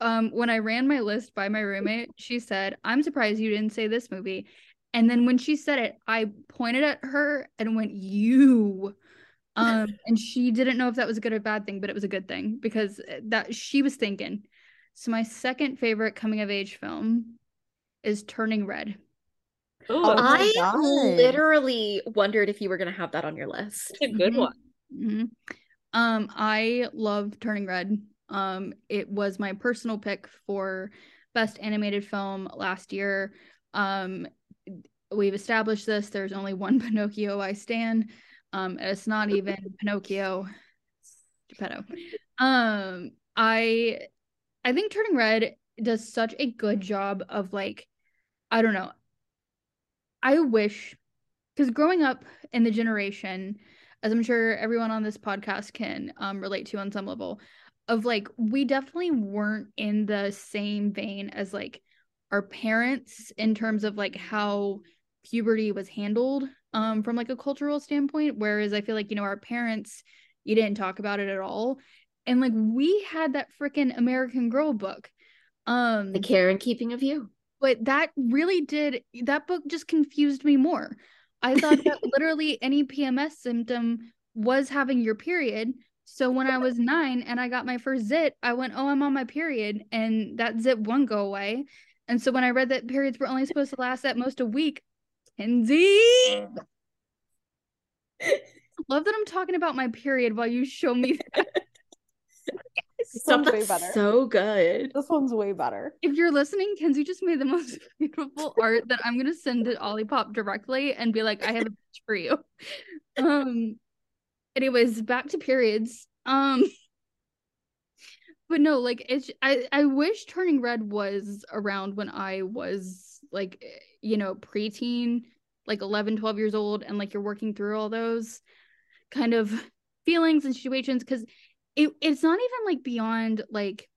um, when I ran my list by my roommate, she said, I'm surprised you didn't say this movie. And then when she said it, I pointed at her and went, You. Um, and she didn't know if that was a good or bad thing, but it was a good thing because uh, that she was thinking. So my second favorite coming of age film is Turning Red. Oh Oh, I God. literally wondered if you were going to have that on your list. that's a good Mhm. one. hmm Um, I love Turning Red. Um, it was my personal pick for best animated film last year. Um, we've established this. There's only one [laughs] Pinocchio I stand. Um, it's not even Pinocchio. Geppetto. Um, I I think Turning Red does such a good job of like, I don't know. I wish because growing up in the generation, as I'm sure everyone on this podcast can um, relate to on some level, of like we definitely weren't in the same vein as like our parents in terms of like how puberty was handled um from like a cultural standpoint whereas i feel like you know our parents you didn't talk about it at all. And like we had that freaking American Girl book. Um The care and keeping of you. but that really did that book just confused me more. I thought that [laughs] literally any PMS symptom was having your period. So when I was nine and I got my first zit, I went, Oh, I'm on my period. And that zit won't go away. And so when I read that periods were only supposed to last at most a week, Kenzie. Love that I'm talking about my period while you show me that. [laughs] This one's way that's better. so good. This one's way better. If you're listening, Kenzie just made the most [laughs] beautiful art that I'm gonna send to Olipop directly and be like, I have a pitch for you. Um anyways, back to periods. Um but no, like it's I I wish Turning Red was around when I was like eh, you know, preteen, like 11, 12 years old and like you're working through all those kind of feelings and situations cuz it it's not even like beyond like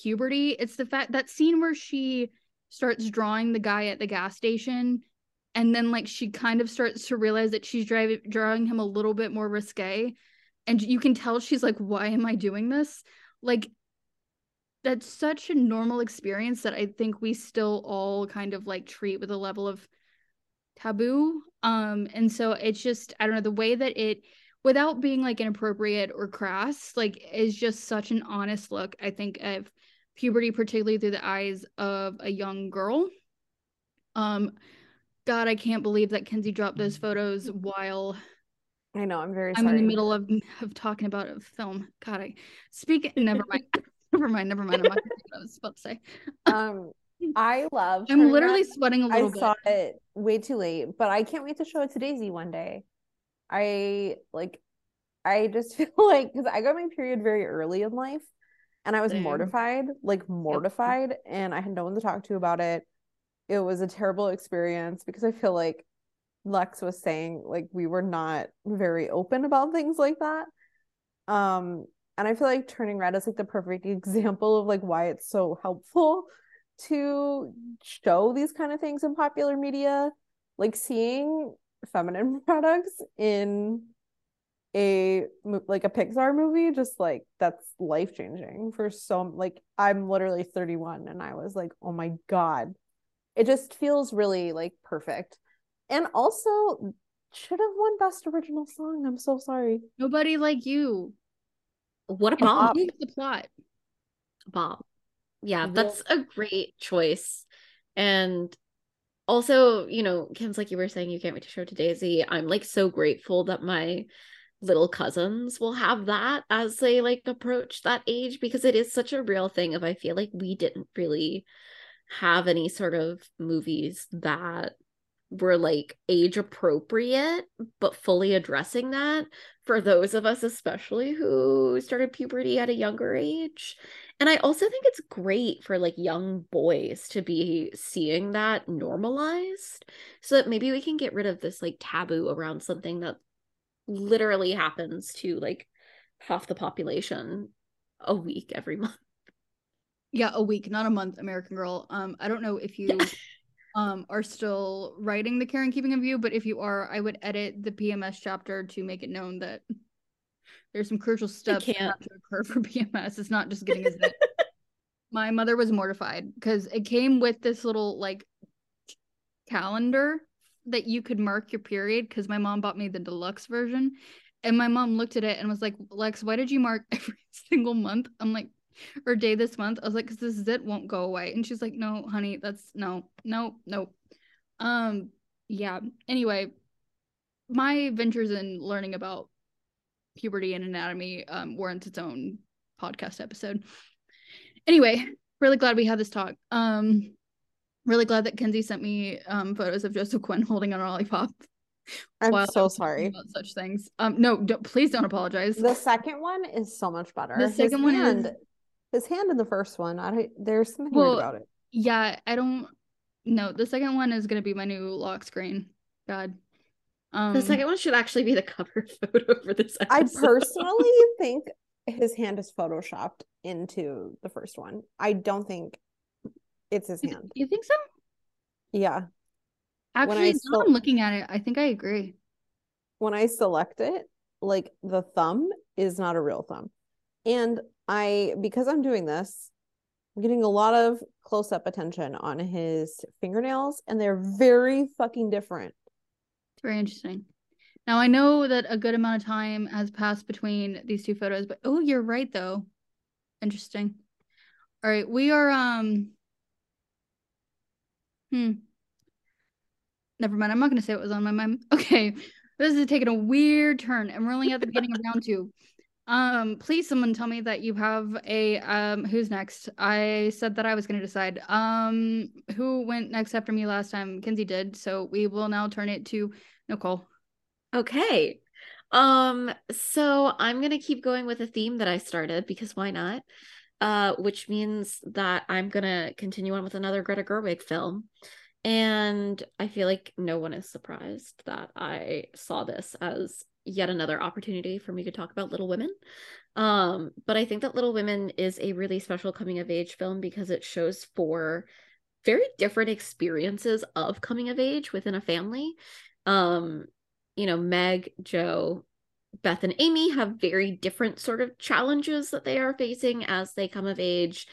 puberty. It's the fact that scene where she starts drawing the guy at the gas station and then like she kind of starts to realize that she's driving drawing him a little bit more risque and you can tell she's like why am i doing this like that's such a normal experience that i think we still all kind of like treat with a level of taboo um and so it's just i don't know the way that it without being like inappropriate or crass like is just such an honest look i think of puberty particularly through the eyes of a young girl um god i can't believe that kenzie dropped those photos while I know. I'm very i'm sorry. in the middle of of talking about a film god i speak never mind never mind never mind i'm not what i was about to say Um, I love. i'm literally Red. sweating a little bit I saw it way too late, but I can't wait to show it to Daisy one day. I like, I just [laughs] feel like because I got my period very early in life and I was Same. mortified, like mortified, and I had no one to talk to about it. It was a terrible experience because I feel like Lex was saying like we were not very open about things like that. Um, and I feel like Turning Red is like the perfect [laughs] example of like why it's so helpful to show these kind of things in popular media. Like seeing feminine [laughs] products in a like a Pixar movie just like that's life changing for so like I'm literally 31 and I was like oh my god. It just feels really like perfect. And also should have won best original song. I'm so sorry. Nobody like you What a bomb. the plot Bob. Yeah, Yeah. that's a great choice. And also, you know, Kim's like you were saying, you can't wait to show it to Daisy. I'm like so grateful that my little cousins will have that as they like approach that age because it is such a real thing. Of I feel like we didn't really have any sort of movies that were like age appropriate, but fully addressing that for those of us, especially who started puberty at a younger age. And I also think it's great for like young boys to be seeing that normalized so that maybe we can get rid of this like taboo around something that literally happens to like half the population a week every month. yeah a week not a month american girl um i don't know if you [laughs] um are still writing the care and keeping of you but if you are i would edit the pms chapter to make it known that there's some crucial steps that have to occur for [laughs] pms it's not just [laughs] getting a zit my mother was mortified because it came with this little like calendar that you could mark your period because my mom bought me the deluxe version and my mom looked at it and was like lex why did you mark [laughs] every single month? I'm like [laughs] or day this month i was like because this zit won't go away and she's like no honey that's no no no um yeah. Anyway my ventures in learning about puberty and anatomy um warrants its own podcast episode. Anyway really glad we had this talk. Um really glad that kenzie sent me um photos of joseph quinn holding an lollipop I'm so sorry. about such things. Um no don't, please don't apologize. The second one is so much better. The His second one is- hand- his hand in the first one I there's something Well, weird about it yeah i don't no the second one is gonna be my new lock screen god um The second one should actually be the cover [laughs] photo for this I personally [laughs] think his hand is photoshopped into the first one. I don't think it's his hand. you think so Yeah. actually I now still- i'm looking at it i think i agree When I select it, like the thumb is not a real thumb. And I, because I'm doing this, I'm getting a lot of close up attention on his fingernails, and they're very fucking different. It's very interesting. Now I know that a good amount of time has passed between these two photos, but oh, you're right though. Interesting. All right, we are um hmm. Never mind. I'm not gonna say what was on my mind. [laughs] Okay. This is taking a weird turn, and we're only at the beginning of round two. Um, please someone tell me that you have a um who's next? I said that I was gonna decide. Um who went next after me last time? Kenzie did, so we will now turn it to Nicole. Okay. Um, so I'm gonna keep going with a theme that I started because why not? Uh, which means that I'm gonna continue on with another Greta Gerwig film. And I feel like no one is surprised that I saw this as yet another opportunity for me to talk about Little Women. Um, but I think that Little Women is a really special coming of age film because it shows four very different experiences of coming of age within a family. Um, you know, Meg, Jo, Beth, and Amy have very different sort of challenges that they are facing as they come of age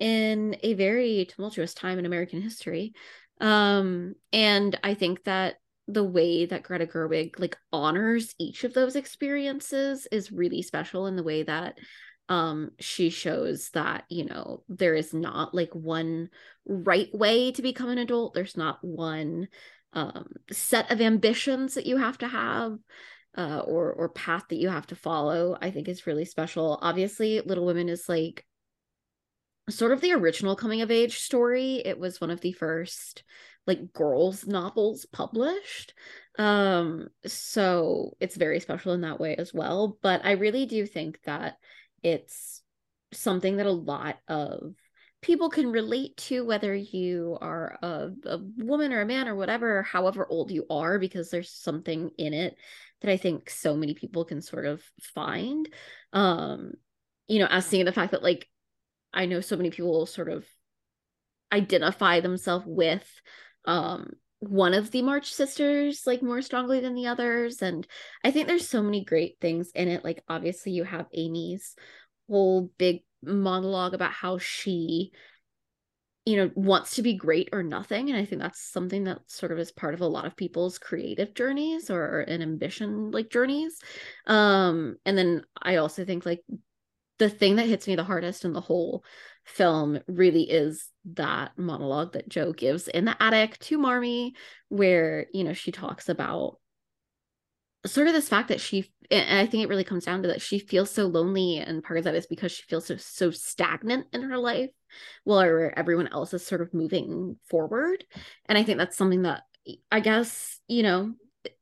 in a very tumultuous time in American history. Um, and I think that the way that Greta Gerwig like honors each of those experiences is really special in the way that um she shows that you know there is not like one right way to become an adult. There's not one um, set of ambitions that you have to have uh, or or path that you have to follow i think is really special. Obviously little women is like sort of the original coming of age story. It was one of the first like girls novels published. Um so it's very special in that way as well but i really do think that it's something that a lot of people can relate to whether you are a, a woman or a man or whatever however old you are because there's something in it that i think so many people can sort of find. Um you know as seeing the fact that like i know so many people sort of identify themselves with um one of the march sisters like more strongly than the others and i think there's so many great things in it like obviously you have amy's whole big monologue about how she you know wants to be great or nothing and i think that's something that sort of is part of a lot of people's creative journeys or an ambition like journeys. Um and then i also think like the thing that hits me the hardest in the whole film really is that monologue that Jo gives in the attic to marmee where you know she talks about sort of this fact that she and i think it really comes down to that she feels so lonely and part of that is because she feels so so stagnant in her life while everyone else is sort of moving forward. And i think that's something that i guess you know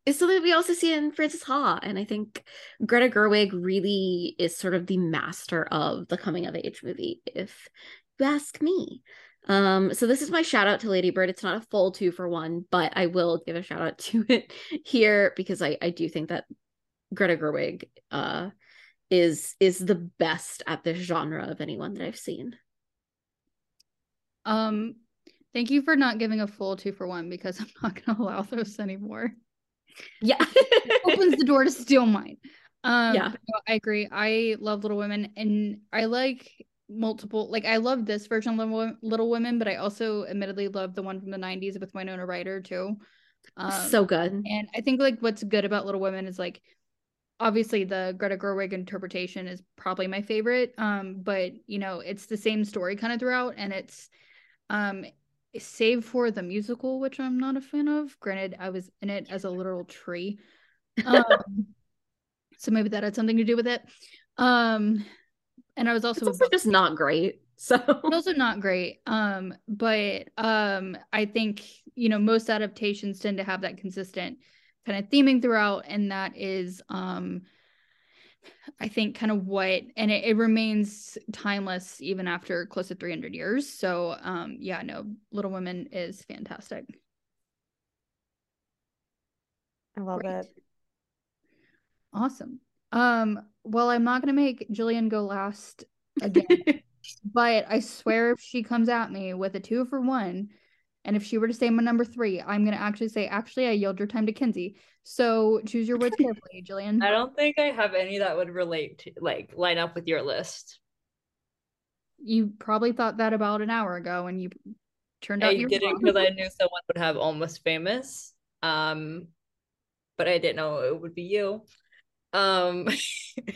is something we also see in frances ha and i think greta gerwig really is sort of the master of the coming of age movie if you ask me um, so this is my shout out to Lady Bird. It's not a full two for one, but I will give a shout out [laughs] to it here because I I do think that Greta Gerwig uh is is the best at this genre of anyone that I've seen. Um thank you for not giving a full two for one because [laughs] I'm not gonna allow those anymore. Yeah. [laughs] opens the door to steal mine. Um yeah. I agree. I love Little Women and I like multiple like I love this version of Little Women, but I also admittedly love the one from the 90s with Winona Ryder too. Um, so good. And I think like what's good about Little Women is like obviously the Greta Gerwig interpretation is probably my favorite. Um, but you know, it's the same story kind of throughout, and it's um save for the musical, which I'm not a fan of. Granted, I was in it as a literal tree. [laughs] Um, so maybe that had something to do with it. Um, and I was also, also just not great. So also not great. Um, but um, I think you know most adaptations tend to have that consistent kind of theming throughout, and that is um, I think kind of what, and it, it remains timeless even after close to 300 years. So um, yeah, no, Little Women is fantastic. I love Great. it. Awesome. Um, well, I'm not gonna make Jillian go last [laughs] again, but I swear if she comes at me with a two for one, And if she were to say my number three, I'm gonna actually say, actually, I yield your time to Kenzie. So choose your words [laughs] carefully, Jillian. I don't think I have any that would relate to like line up with your list. You probably thought that about an hour ago, and you turned out I you were didn't because I knew someone would have almost famous. Um, but I didn't know it would be you. Um,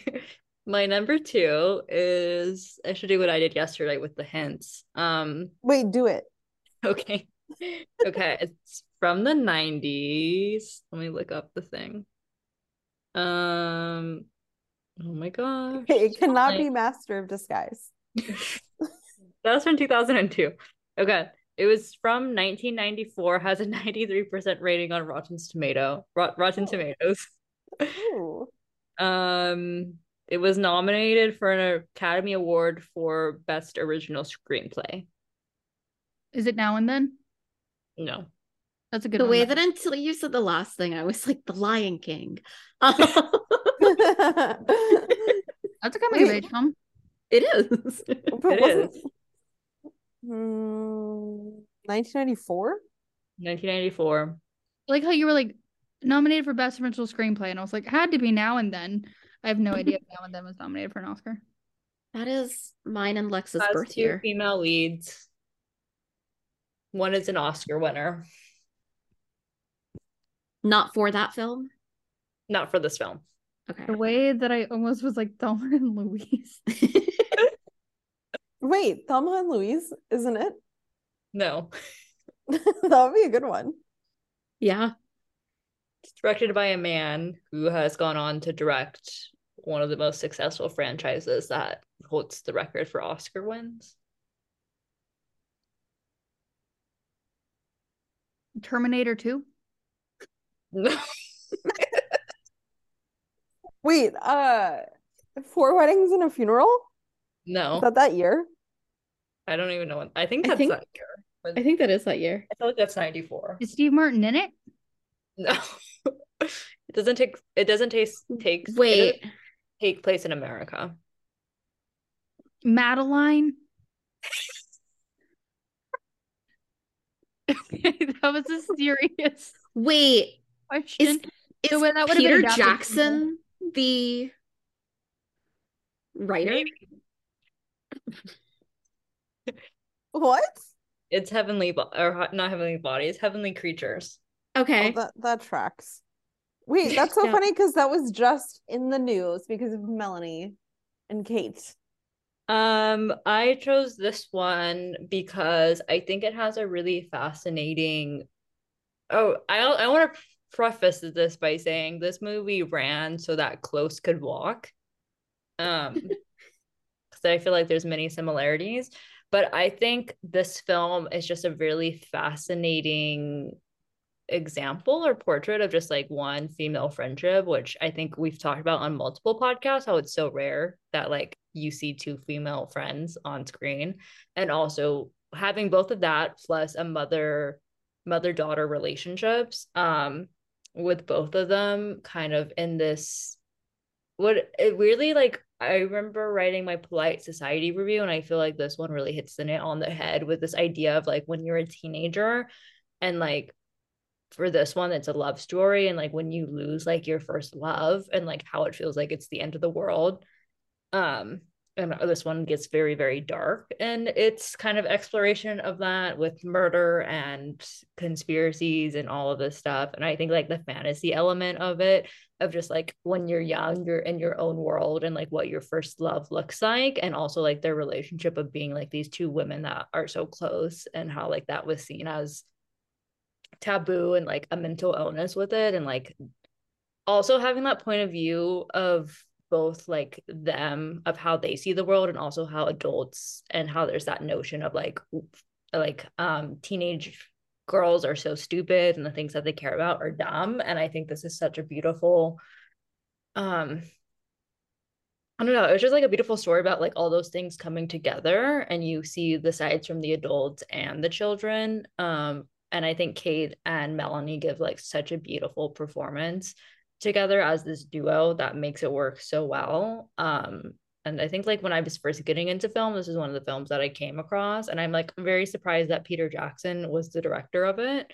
[laughs] my number two is I should do what I did yesterday with the hints. Um, Wait, do it. [laughs] okay, okay, it's from the '90s. Let me look up the thing. Um, oh my gosh, It cannot Like- be Master of Disguise. [laughs] That was from 2002. Okay. It was from 1994, has a 93% rating on Rotten Tomato. Rot- Rotten Oh. Tomatoes. Ooh. [laughs] Um, it was nominated for an Academy Award for Best Original Screenplay. Is it now and then? No. That's a good the one. way though. that until you said the last thing, I was like the Lion King. Um, [laughs] That's a coming of age film. it is. [laughs] But It wasn't- is. Hmm, 1994? 1994. Like how you were like nominated for best original screenplay, and I was like, had to be now and then. I have no [laughs] idea if now and then was nominated for an Oscar. That is mine and Lex's Has birth year. female leads. One is an Oscar winner. Not for that film. Not for this film. Okay. The way that I almost was like Thelma and Louise. [laughs] Wait, Thelma and Louise, isn't it? No. [laughs] that would be a good one. yeah. It's directed by a man who has gone on to direct one of the most successful franchises that holds the record for Oscar wins. Terminator 2. No. [laughs] Wait, uh, Four Weddings and a Funeral? No. Is that that year? I don't even know what I think I that's think- that year. But I think that is that year. I feel like that's 94. Is Steve Martin in it? No. [laughs] it doesn't take it doesn't taste take it Wait. take place in America. Madeline. [laughs] okay, [laughs] that was a serious Wait. question. Is is when that would've been Peter adapted Jackson the writer? Maybe. [laughs] What? It's heavenly Bo- or not heavenly bodies, heavenly creatures. Okay. Oh, that, that tracks. Wait, that's so [laughs] Yeah. funny because that was just in the news because of Melanie and Kate. Um, I chose this one because I think it has a really fascinating. Oh, I I want to preface this by saying this movie ran so that Close could walk. Um, [laughs] because I feel like there's many similarities, but I think this film is just a really fascinating example or portrait of just like one female friendship, which I think we've talked about on multiple podcasts, how it's so rare that like you see two female friends on screen. And also having both of that plus a mother mother daughter relationships um with both of them kind of in this what it really like I remember writing my polite society review and I feel like this one really hits the nail on the head with this idea of like when you're a teenager and like for this one it's a love story and like when you lose like your first love and like how it feels like it's the end of the world um and this one gets very very dark. And it's kind of exploration of that with murder and conspiracies and all of this stuff. And i think like the fantasy element of it of just like when you're young you're in your own world and like what your first love looks like. And also like their relationship of being like these two women that are so close and how like that was seen as taboo and like a mental illness with it. And like also having that point of view of both like them of how they see the world and also how adults and how there's that notion of like like um teenage girls are so stupid and the things that they care about are dumb and i think this is such a beautiful um I don't know. It was just like a beautiful story about like all those things coming together, and you see the sides from the adults and the children. Um, and I think Kate and Melanie give like such a beautiful performance together as this duo that makes it work so well. Um, And I think like when I was first getting into film, this is one of the films that I came across. And I'm like very surprised that Peter Jackson was the director of it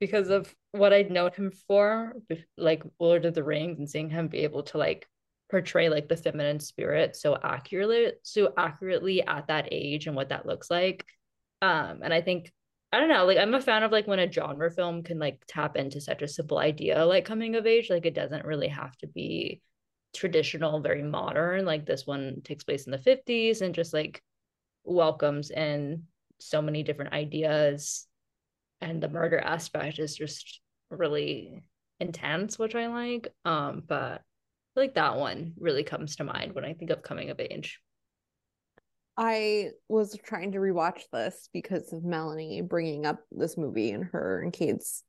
because of what I'd known him for, like Lord of the Rings and seeing him be able to like portray like the feminine spirit so accurately so accurately at that age and what that looks like. Um, and I think I don't know, like I'm a fan of like when a genre film can like tap into such a simple idea like coming of age. Like it doesn't really have to be traditional, very modern. Like this one takes place in the 50s and just like welcomes in so many different ideas. And the murder aspect is just really intense, which I like. Um, but I like that one really comes to mind when I think of coming of age. I was trying to rewatch this because of Melanie bringing up this movie and her and Kate's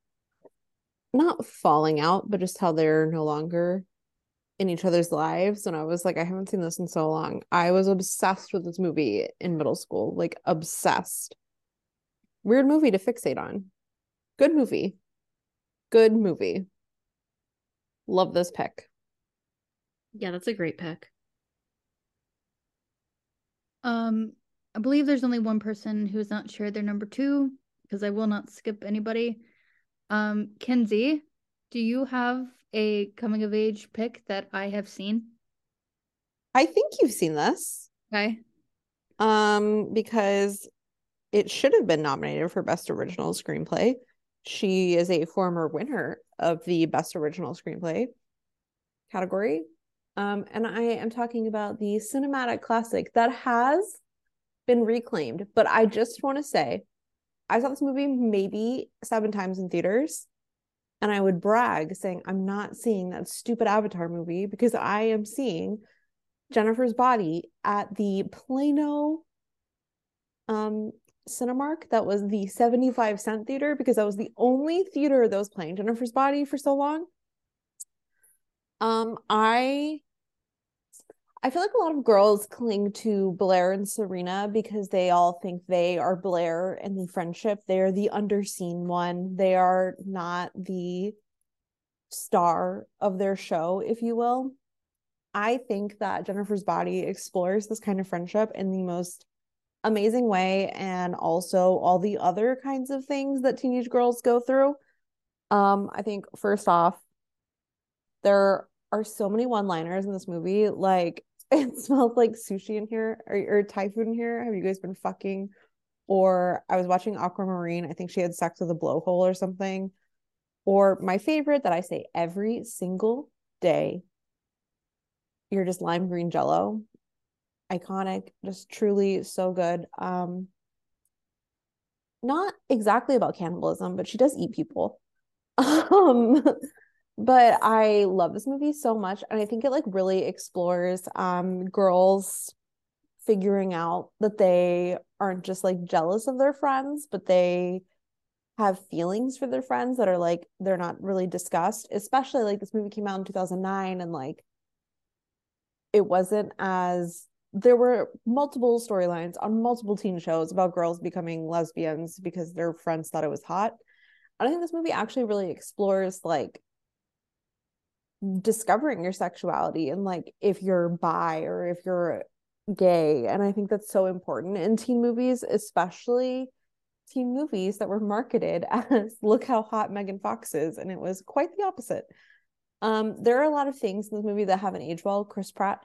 not falling out, but just how they're no longer in each other's lives. And I was like, I haven't seen this in so long. I was obsessed with this movie in middle school, like obsessed. Weird movie to fixate on. Good movie. Good movie. Love this pick. Yeah, that's a great pick. Um, I believe there's only one person who's not shared their number two because I will not skip anybody. Um, Kenzie, do you have a coming of age pick that I have seen? I think you've seen this. Okay. Um, because it should have been nominated for Best Original Screenplay. She is a former winner of the Best Original Screenplay category. Um, and I am talking about the cinematic classic that has been reclaimed. But I just want to say, I saw this movie maybe seven times in theaters. And I would brag saying, I'm not seeing that stupid Avatar movie because I am seeing Jennifer's body at the Plano um Cinemark that was the 75 cent theater because that was the only theater that was playing Jennifer's body for so long. Um, I I feel like a lot of girls cling to Blair and Serena because they all think they are Blair in the friendship. They're the underseen one. They are not the star of their show, if you will. I think that Jennifer's Body explores this kind of friendship in the most amazing way and also all the other kinds of things that teenage girls go through. Um, I think first off, there are so many one-liners in this movie. Like [laughs] it smells like sushi in here or, or Thai food in here. Have you guys been fucking? Or I was watching Aquamarine. I think she had sex with a blowhole or something. Or my favorite that I say every single day. You're just lime green jello. Iconic, just truly so good. Um not exactly about cannibalism, but she does eat people. [laughs] Um but I love this movie so much and I think it like really explores um girls figuring out that they aren't just like jealous of their friends but they have feelings for their friends that are like they're not really discussed especially like this movie came out in 2009 and like it wasn't as there were multiple storylines on multiple teen shows about girls becoming lesbians because their friends thought it was hot. I think this movie actually really explores like discovering your sexuality and like if you're bi or if you're gay and i think that's so important in teen movies especially teen movies that were marketed [laughs] as look how hot megan fox is and it was quite the opposite. Um there are a lot of things in this movie that haven't aged well chris pratt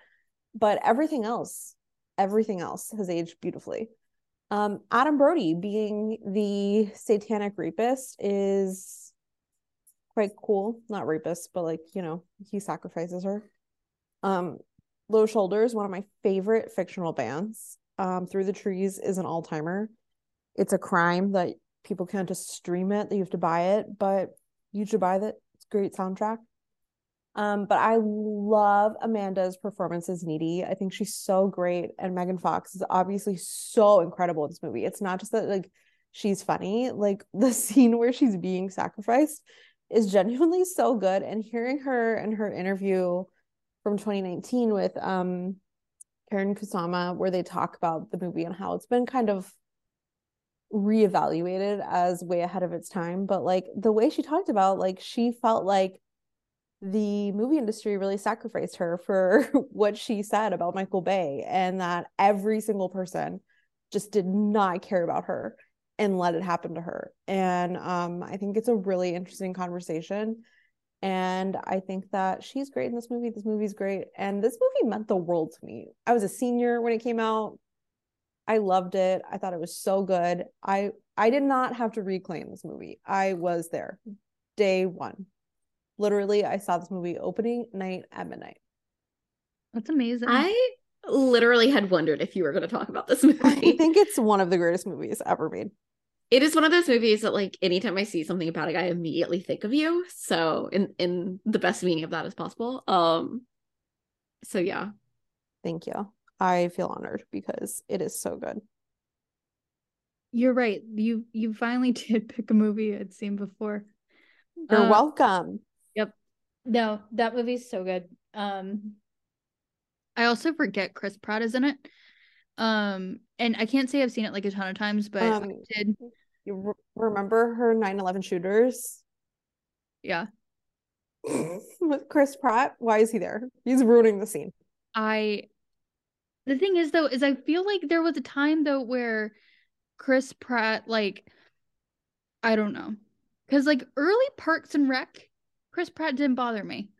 but everything else everything else has aged beautifully. Um adam brody being the satanic rapist is quite cool. Not rapist, but like, you know, he sacrifices her. Um, Low Shoulders, one of my favorite fictional bands. Um, Through the Trees is an all timer. It's a crime that people can't just stream it, that you have to buy it, but you should buy that. It's great soundtrack. Um, but I love Amanda's performance as Needy. I think she's so great, and Megan Fox is obviously so incredible in this movie. It's not just that like she's funny, like [laughs] the scene where she's being sacrificed is genuinely [laughs] so good. And hearing her and her interview from 2019 with um Karyn Kusama, where they talk about the movie and how it's been kind of reevaluated as way ahead of its time. But like the way she talked about, like she felt like the movie industry really sacrificed her for [laughs] what she said about Michael Bay and that every single person just did not care about her and let it happen to her. And um, I think it's a really interesting conversation. And I think that she's great in this movie. This movie's great. And this movie meant the world to me. I was a senior when it came out. I loved it. I thought it was so good. I I did not have to reclaim this movie. I was there day one. Literally, I saw this movie opening night at midnight. That's amazing. I literally had wondered if you were going to talk about this [laughs] movie. I think it's one of the greatest movies ever made. It is one of those movies that like anytime I see something about it, I immediately think of you. So in in the best meaning of that as possible. Um so yeah. Thank you. I feel honored because it is so good. You're right. You you finally [laughs] did pick a movie I'd seen before. You're Um, welcome. Yep. No, that movie's so good. Um I also forget Chris Pratt is in it. Um and I can't say I've seen it like a ton of times, but I Um, did. You re- remember her 9/11 shooters Yeah. with [laughs] Chris Pratt? Why is he there? He's ruining the scene. I the thing is though is I feel like there was a time though where Chris Pratt like I don't know. Cuz like early Parks and Rec, Chris Pratt didn't bother me.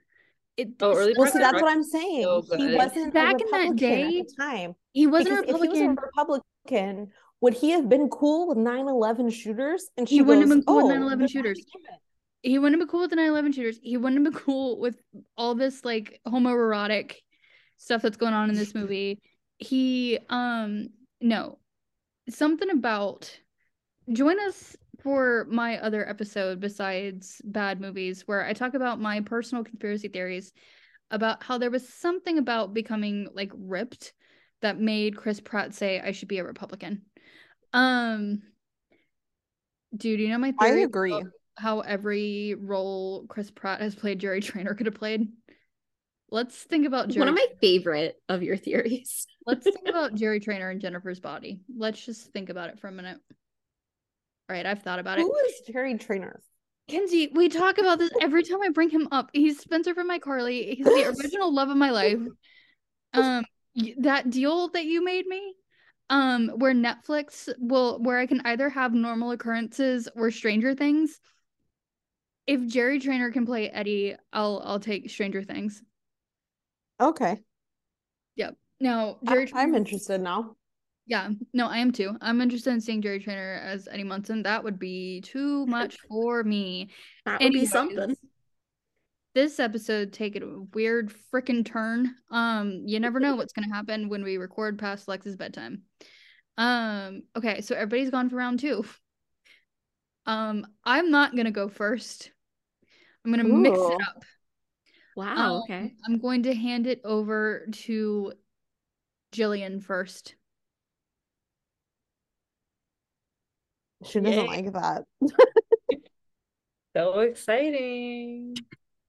It Oh, early Well, Parks see, that's what I'm saying. so he wasn't Back a in that day, at the time. he wasn't a Because if he was a Republican. Republican, would he have been cool with 9/11 shooters? And she He wouldn't have been cool with "Oh, 9/11 shooters." He wouldn't have been cool with the 9/11 shooters. He wouldn't have been cool with all this like homoerotic stuff that's going on in this movie. He um no. Something about join us for my other episode besides bad movies where I talk about my personal conspiracy theories about how there was something about becoming like ripped that made Chris Pratt say I should be a Republican. Um dude, you know my theory I agree. how every role Chris Pratt has played Jerry [laughs] Trainor could have played? Let's think about Jerry One of my favorite of your theories. Let's think [laughs] about Jerry Trainor and Jennifer's body. Let's just think about it for a minute. Right, I've thought about it. Who is Jerry Trainor? Kenzie, we talk about this every time I bring him up. He's Spencer from iCarly. He's the [laughs] original love of my life. Um, that deal that you made me, um, where Netflix will, where I can either have normal occurrences or Stranger Things. If Jerry Trainor can play Eddie, I'll I'll take Stranger Things. Okay, Yep. Now, I- Jerry I'm interested now. Yeah, no, I am too. I'm interested in seeing Jerry Trainor as Eddie Munson. That would be too much for me. That would be something. This episode take a weird freaking turn. Um, you never know what's gonna happen when we record past Lex's bedtime. Um, okay, so everybody's gone for round two. Um, I'm not gonna go first. I'm gonna mix it up. Wow, Um, okay. I'm going to hand it over to Jillian first. She doesn't Yay. like that. [laughs] So exciting.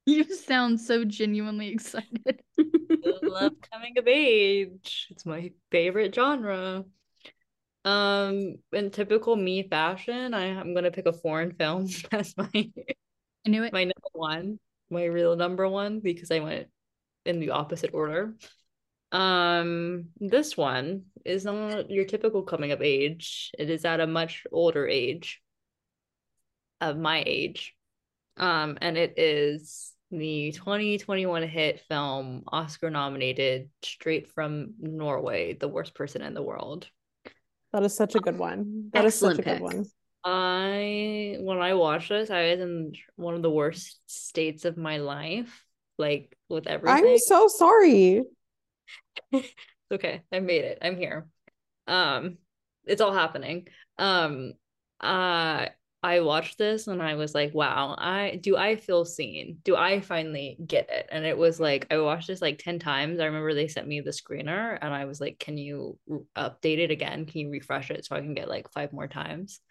You sound so genuinely excited. [laughs] I love coming of age. It's my favorite genre. Um, in typical me fashion, I, I'm gonna pick a foreign film [laughs] as my I knew it. my number one, my real number one, because I went in the opposite order. Um, this one is not your typical coming of age. It is at a much older age of my age. Um, and it is the 2021 hit film, Oscar nominated, straight from Norway, The Worst Person in the World. That is such a good one. That is such Excellent a good one. I when I watched this, I was in one of the worst states of my life, like with everything. I'm so sorry. [laughs] okay, I made it. I'm here. Um, it's all happening. Um, uh, I watched this and I was like, wow, I do I feel seen? Do I finally get it? And it was like I watched this like 10 times. I remember they sent me the screener and I was like, can you update it again? Can you refresh it so I can get like five more times?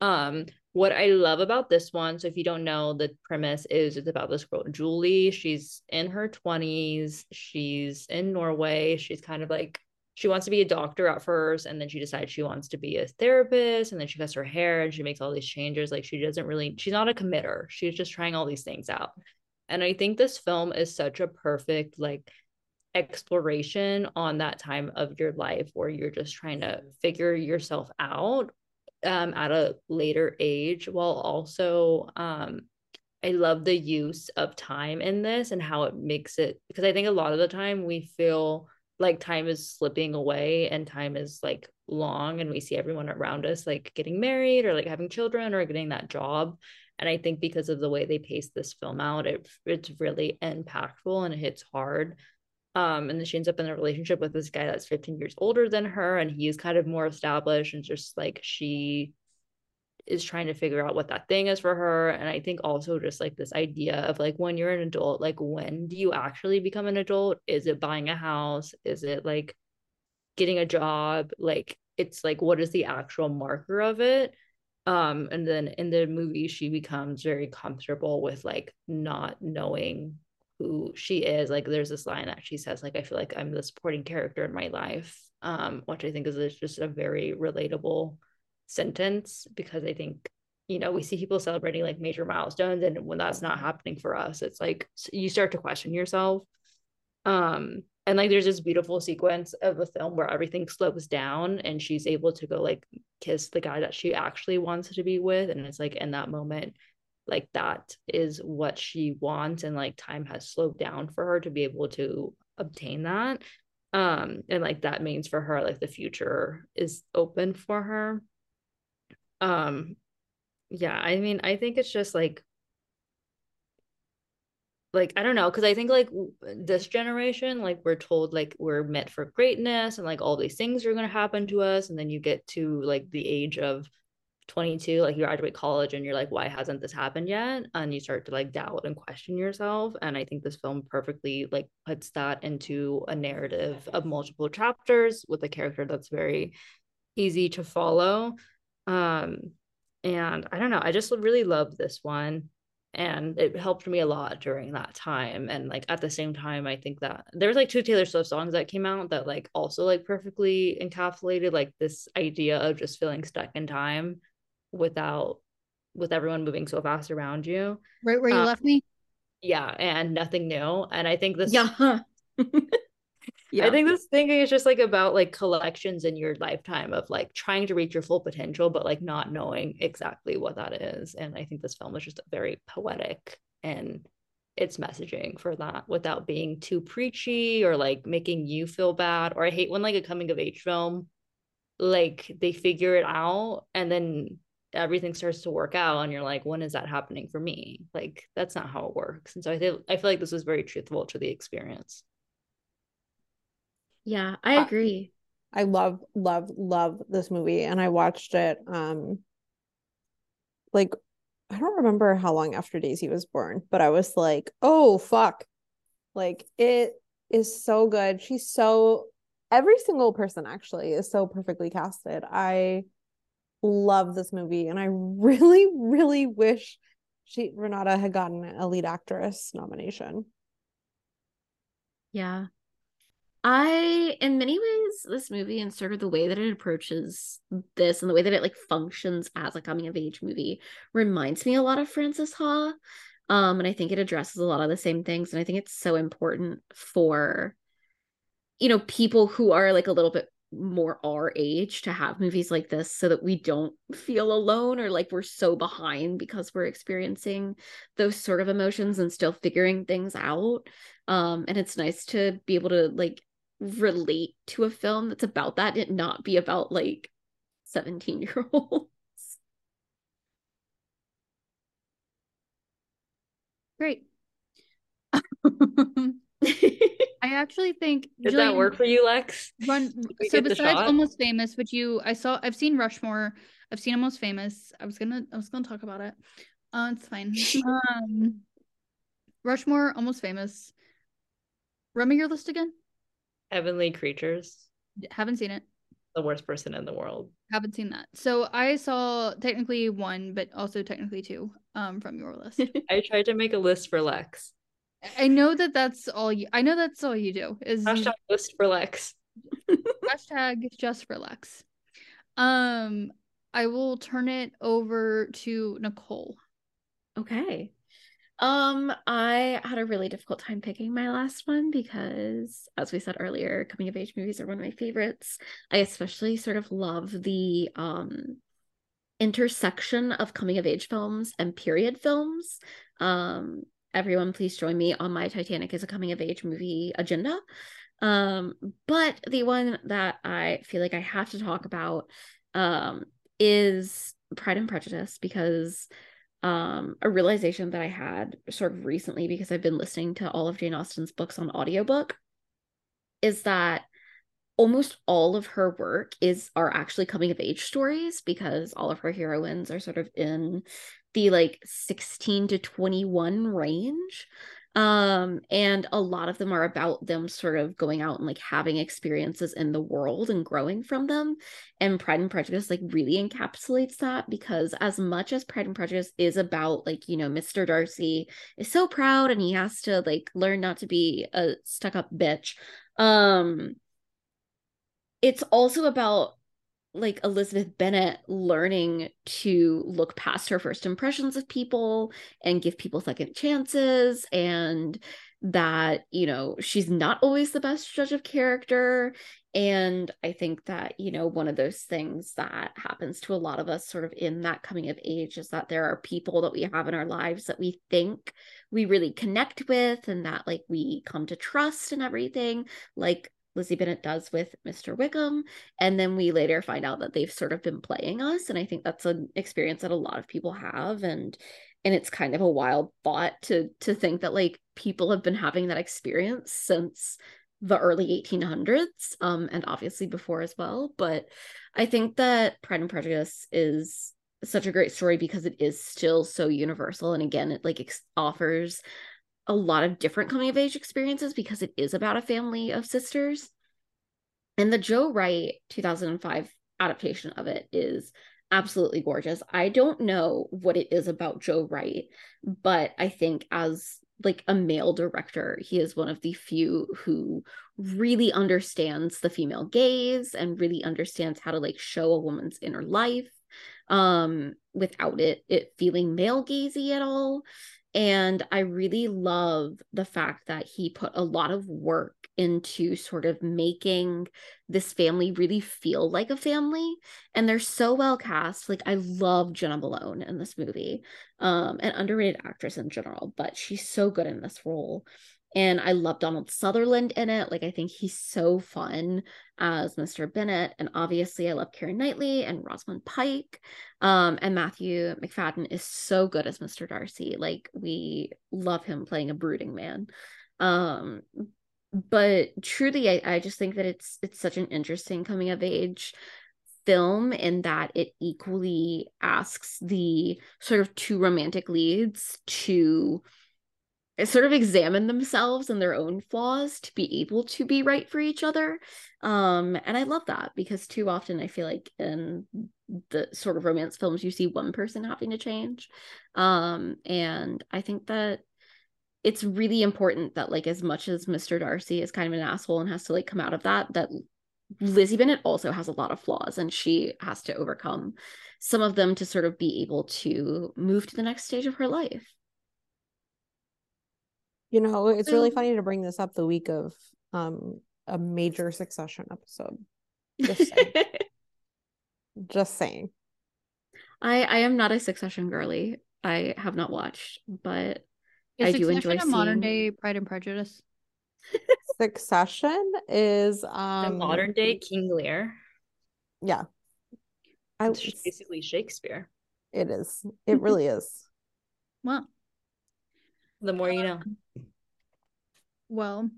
Um, what I love about this one, so if you don't know, the premise is it's about this girl, Julie. She's in her 20s. She's in Norway. She's kind of like she wants to be a doctor at first, and then she decides she wants to be a therapist, and then she cuts her hair and she makes all these changes. Like she doesn't really, she's not a committer. She's just trying all these things out. And I think this film is such a perfect like exploration on that time of your life where you're just trying to figure yourself out um, at a later age while also um, I love the use of time in this and how it makes it because I think a lot of the time we feel like time is slipping away and time is like long and we see everyone around us like getting married or like having children or getting that job. And I think because of the way they pace this film out it it's really impactful and it hits hard um, and then she ends up in a relationship with this guy that's 15 years older than her, and he's kind of more established, and just like she is trying to figure out what that thing is for her. And I think also just like this idea of like when you're an adult, like when do you actually become an adult? Is it buying a house? Is it like getting a job? Like it's like what is the actual marker of it? Um, and then in the movie, she becomes very comfortable with like not knowing who she is like there's this line that she says like i feel like i'm the supporting character in my life um which i think is just a very relatable sentence because i think you know we see people celebrating like major milestones and when that's not happening for us it's like you start to question yourself. Um and like there's this beautiful sequence of a film where everything slows down and she's able to go like kiss the guy that she actually wants to be with and it's like in that moment like that is what she wants and like time has slowed down for her to be able to obtain that. Um and like that means for her like the future is open for her. Um yeah i mean i think it's just like like i don't know because i think like this generation like we're told like we're meant for greatness and like all these things are going to happen to us and then you get to like the age of 22 like you graduate college and you're like why hasn't this happened yet? And you start to like doubt and question yourself and i think this film perfectly like puts that into a narrative of multiple chapters with a character that's very easy to follow um and i don't know i just really loved this one and it helped me a lot during that time and like at the same time i think that there's like two taylor swift songs that came out that like also like perfectly encapsulated like this idea of just feeling stuck in time without with everyone moving so fast around you. Right where you um, left me? Yeah, and nothing new. And I think this Yeah. [laughs] yeah. I think this thinking is just like about like collections in your lifetime of like trying to reach your full potential, but like not knowing exactly what that is. And I think this film is just very poetic and its messaging for that without being too preachy or like making you feel bad. Or I hate when like a coming of age film, like they figure it out and then everything starts to work out and you're like when is that happening for me? Like that's not how it works. And so i feel i feel like this was very truthful to the experience. Yeah i agree. I, I love love love this movie and i watched it um like i don't remember how long after daisy was born but i was like oh fuck. Like it is so good. She's so every single person actually is so perfectly casted. I love this movie and I really, really wish she Renate had gotten a lead actress nomination. Yeah. I, in many ways, this movie and sort of the way that it approaches this and the way that it like functions as a coming of age movie reminds me a lot of Frances Ha. Um, and I think it addresses a lot of the same things. And I think it's so important for, you know, people who are like a little bit more our age to have movies like this so that we don't feel alone or like we're so behind because we're experiencing those sort of emotions and still figuring things out. Um and it's nice to be able to like relate to a film that's about that and not be about like 17 year olds [laughs] great [laughs] [laughs] I actually think did Julian, that work for you, Lex? Run [laughs] so besides Almost Famous, which you I saw I've seen Rushmore, I've seen Almost Famous. I was gonna I was gonna talk about it. Uh it's fine. [laughs] um Rushmore, Almost Famous. Run me your list again. Heavenly Creatures. Haven't seen it. The worst person in the world. Haven't seen that. So I saw technically one, but also technically two um from your list. I tried to make a list for Lex. I know that that's all you. I know that's all you do. Is hashtag list for Lex. hashtag just for Lex. Um, I will turn it over to Nicole. Okay. Um, I had a really difficult time picking my last one because, as we said earlier, coming of age movies are one of my favorites. I especially sort of love the um intersection of coming of age films and period films. Um, everyone, please join me on my Titanic is a coming of age movie agenda. Um, but the one that I feel like I have to talk about um is Pride and Prejudice because um, a realization that I had sort of recently because I've been listening to all of Jane Austen's books on audiobook is that almost all of her work is are actually coming of age stories because all of her heroines are sort of in the like 16 to 21 range. Um and a lot of them are about them sort of going out and like having experiences in the world and growing from them. And pride and prejudice like really encapsulates that because as much as pride and prejudice is about like you know mr darcy is so proud and he has to like learn not to be a stuck up bitch um it's also about like Elizabeth Bennet learning to look past her first impressions of people and give people second chances and that you know she's not always the best judge of character. And i think that you know one of those things that happens to a lot of us sort of in that coming of age is that there are people that we have in our lives that we think we really connect with and that like we come to trust and everything. Like Lizzie Bennet does with Mr. Wickham. And then we later find out that they've sort of been playing us. And I think that's an experience that a lot of people have. And and it's kind of a wild thought to to think that like people have been having that experience since the early 1800s um and obviously before as well but i think that pride and prejudice is such a great story because it is still so universal and again it like ex- offers a lot of different coming of age experiences because it is about a family of sisters. And the Joe Wright 2005 adaptation of it is absolutely gorgeous. I don't know what it is about Joe Wright, but I think as like a male director, he is one of the few who really understands the female gaze and really understands how to like show a woman's inner life um without it it feeling male gazy at all and I really love the fact that he put a lot of work into sort of making this family really feel like a family. And they're so well cast. Like I love Jena Malone in this movie. Um, an underrated actress in general, but she's so good in this role. And I love Donald Sutherland in it. Like, I think he's so fun as Mr. Bennet, And obviously, I love Keira Knightley and Rosamund Pike. Um, and Matthew Macfadyen is so good as Mr. Darcy. Like, we love him playing a brooding man. Um, but truly, I, I just think that it's it's such an interesting coming of age film in that it equally asks the sort of two romantic leads to sort of examine themselves and their own flaws to be able to be right for each other um and i love that because too often i feel like in the sort of romance films you see one person having to change um and i think that it's really important that like as much as mr darcy is kind of an asshole and has to like come out of that that lizzie bennet also has a lot of flaws and she has to overcome some of them to sort of be able to move to the next stage of her life you know, it's really funny to bring this up the week of um a major succession episode. Just [laughs] saying. Just saying. I I am not a succession girly. I have not watched, but is I do enjoy seeing... modern day Pride and Prejudice. [laughs] Succession is um the modern day King Lear. Yeah. I, it's basically Shakespeare. It is. It really is. Well, the more you know. Well,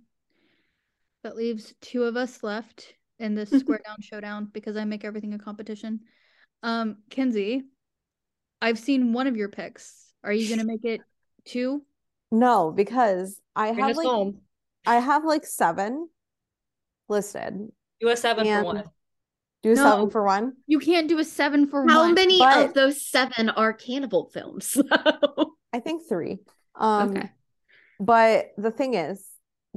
that leaves two of us left in this [laughs] square down showdown because I make everything a competition. Um, Kenzie, I've seen one of your picks. Are you gonna make it two? No, because I Bring have like home. I have like seven listed. Do a seven for one. Do a no, seven for one. You can't do a seven for How one. How many but... of those seven are cannibal films? [laughs] I think three. Um, okay. But the thing is,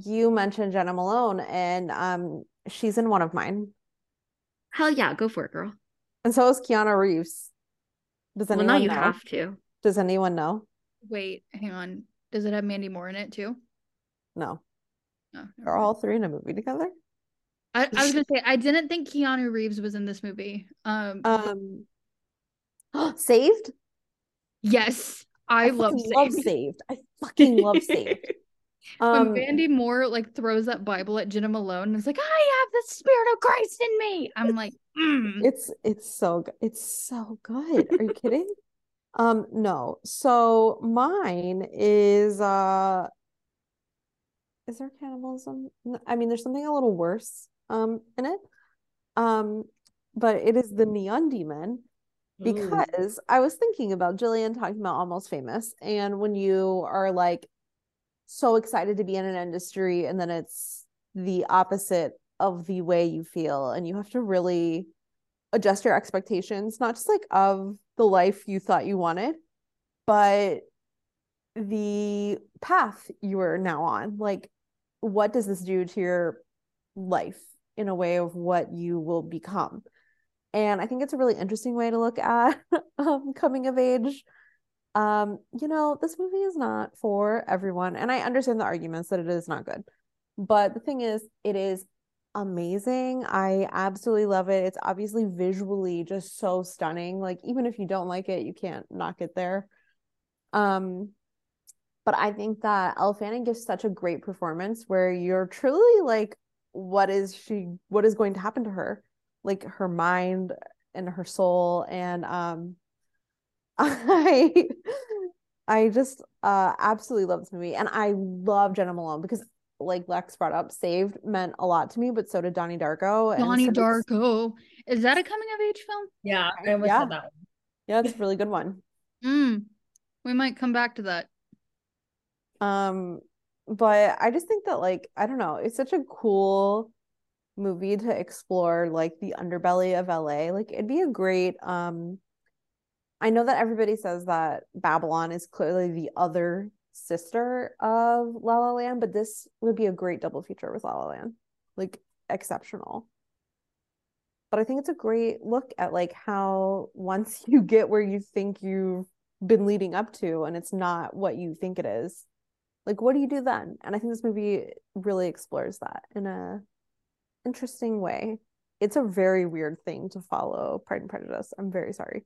you mentioned Jena Malone, and um, she's in one of mine. Hell yeah, go for it, girl. And so is Keanu Reeves. Does anyone well, now you know? have to. Does anyone know? Wait, hang on. Does it have Mandy Moore in it too? No, No. they're all three in a movie together. I, I was gonna say I didn't think Keanu Reeves was in this movie. Um, Um, [gasps] Saved. yes, I, love Saved. love Saved. I fucking love Saved. [laughs] When Um, Mandy Moore like throws that Bible at Jena Malone and is like, "I have the Spirit of Christ in me," I'm like, mm. it's it's so good. It's so good. Are you kidding? [laughs] Um, no. So mine is uh is there cannibalism? I mean, there's something a little worse um in it. Um, but it is the Neon Demon Mm. because I was thinking about Jillian talking about Almost Famous, and when you are like so excited to be in an industry, and then it's the opposite of the way you feel, and you have to really adjust your expectations, not just like of the life you thought you wanted, but the path you are now on. Like, what does this do to your life in a way of what you will become? And I think it's a really interesting way to look at [laughs] um, coming of age. Um, you know, this movie is not for everyone, and I understand the arguments that it is not good. But the thing is, it is amazing. I absolutely love it. It's obviously visually just so stunning. Like even if you don't like it, you can't knock it there. Um, but I think that Elle Fanning gives such a great performance where you're truly like, what is she? What is going to happen to her? Like her mind and her soul, and um, [laughs] I. I just uh absolutely love this movie and I love Jena Malone because like Lex brought up, Saved meant a lot to me, but so did Donnie Darko. and Donnie so Darko. Is that a coming of age film? Yeah, I almost Yeah. said that one. Yeah, it's a really good one. Mm. We might come back to that. Um, but I just think that like I don't know, it's such a cool movie to explore like the underbelly of LA. Like it'd be a great um I know that everybody says that Babylon is clearly the other sister of La La Land, but this would be a great double feature with La La Land. Like exceptional. But I think it's a great look at like how once [laughs] you get where you think you've been leading up to and it's not what you think it is, like what do you do then? And I think this movie really explores that in a interesting way. It's a very weird thing to follow Pride and Prejudice. I'm very sorry.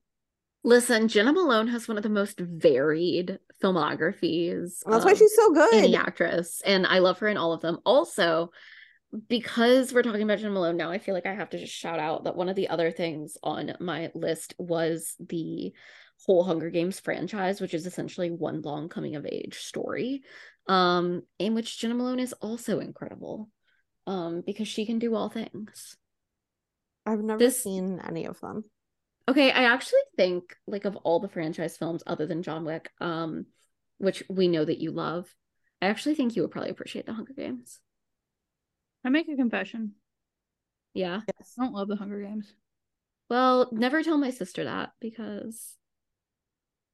Listen, Jena Malone has one of the most varied filmographies. That's why she's so good. any actress, and I love her in all of them. Also, because we're talking about Jena Malone now, I feel like I have to just shout out that one of the other things on my list was the whole Hunger Games franchise, which is essentially one long coming of age story, um, in which Jena Malone is also incredible, um, because she can do all things. I've never This- seen any of them. Okay, I actually think like of all the franchise films other than John Wick, um, which we know that you love, I actually think you would probably appreciate the Hunger Games. I make a confession. Yeah. Yes. I don't love the Hunger Games. Well, never tell my sister that because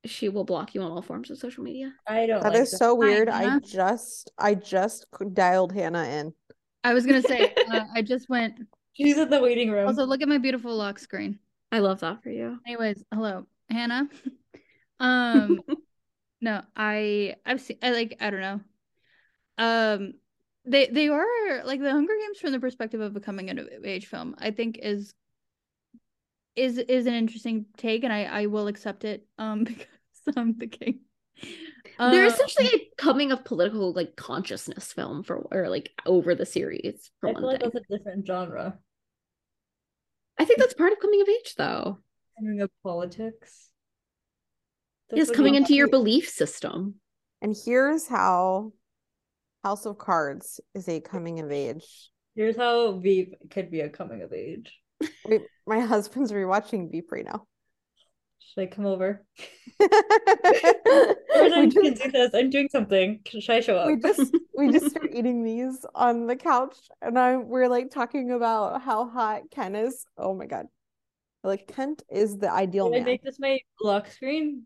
she will block you on all forms of social media. I don't That like is so weird. I just I just dialed Hannah in. I was gonna say [laughs] uh, I just went. She's in the waiting room. Also, look at my beautiful lock screen. I love that for you. Anyways, hello, Hannah. [laughs] um, [laughs] no, I I've seen. I like. I don't know. Um, they they are like the Hunger Games from the perspective of a coming of age film. I think is is is an interesting take, and I I will accept it. Um, because I'm the king. They're Uh, essentially a coming of political like consciousness film for or like over the series for I one feel like thing. that's a different genre. I think that's part of coming of age though. Coming of politics. That's Yes, coming into your belief system. And here's how House of Cards is a coming of age. Here's how Veep could be a coming of age. Wait, my [laughs] husband's rewatching Veep right now. Should I come over? [laughs] I'm, just, do this. I'm doing something. Should I show up? we just we just [laughs] start eating these on the couch and I we're like talking about how hot Ken is. Oh my god. Like Kent is the ideal Can I man. make this my lock screen?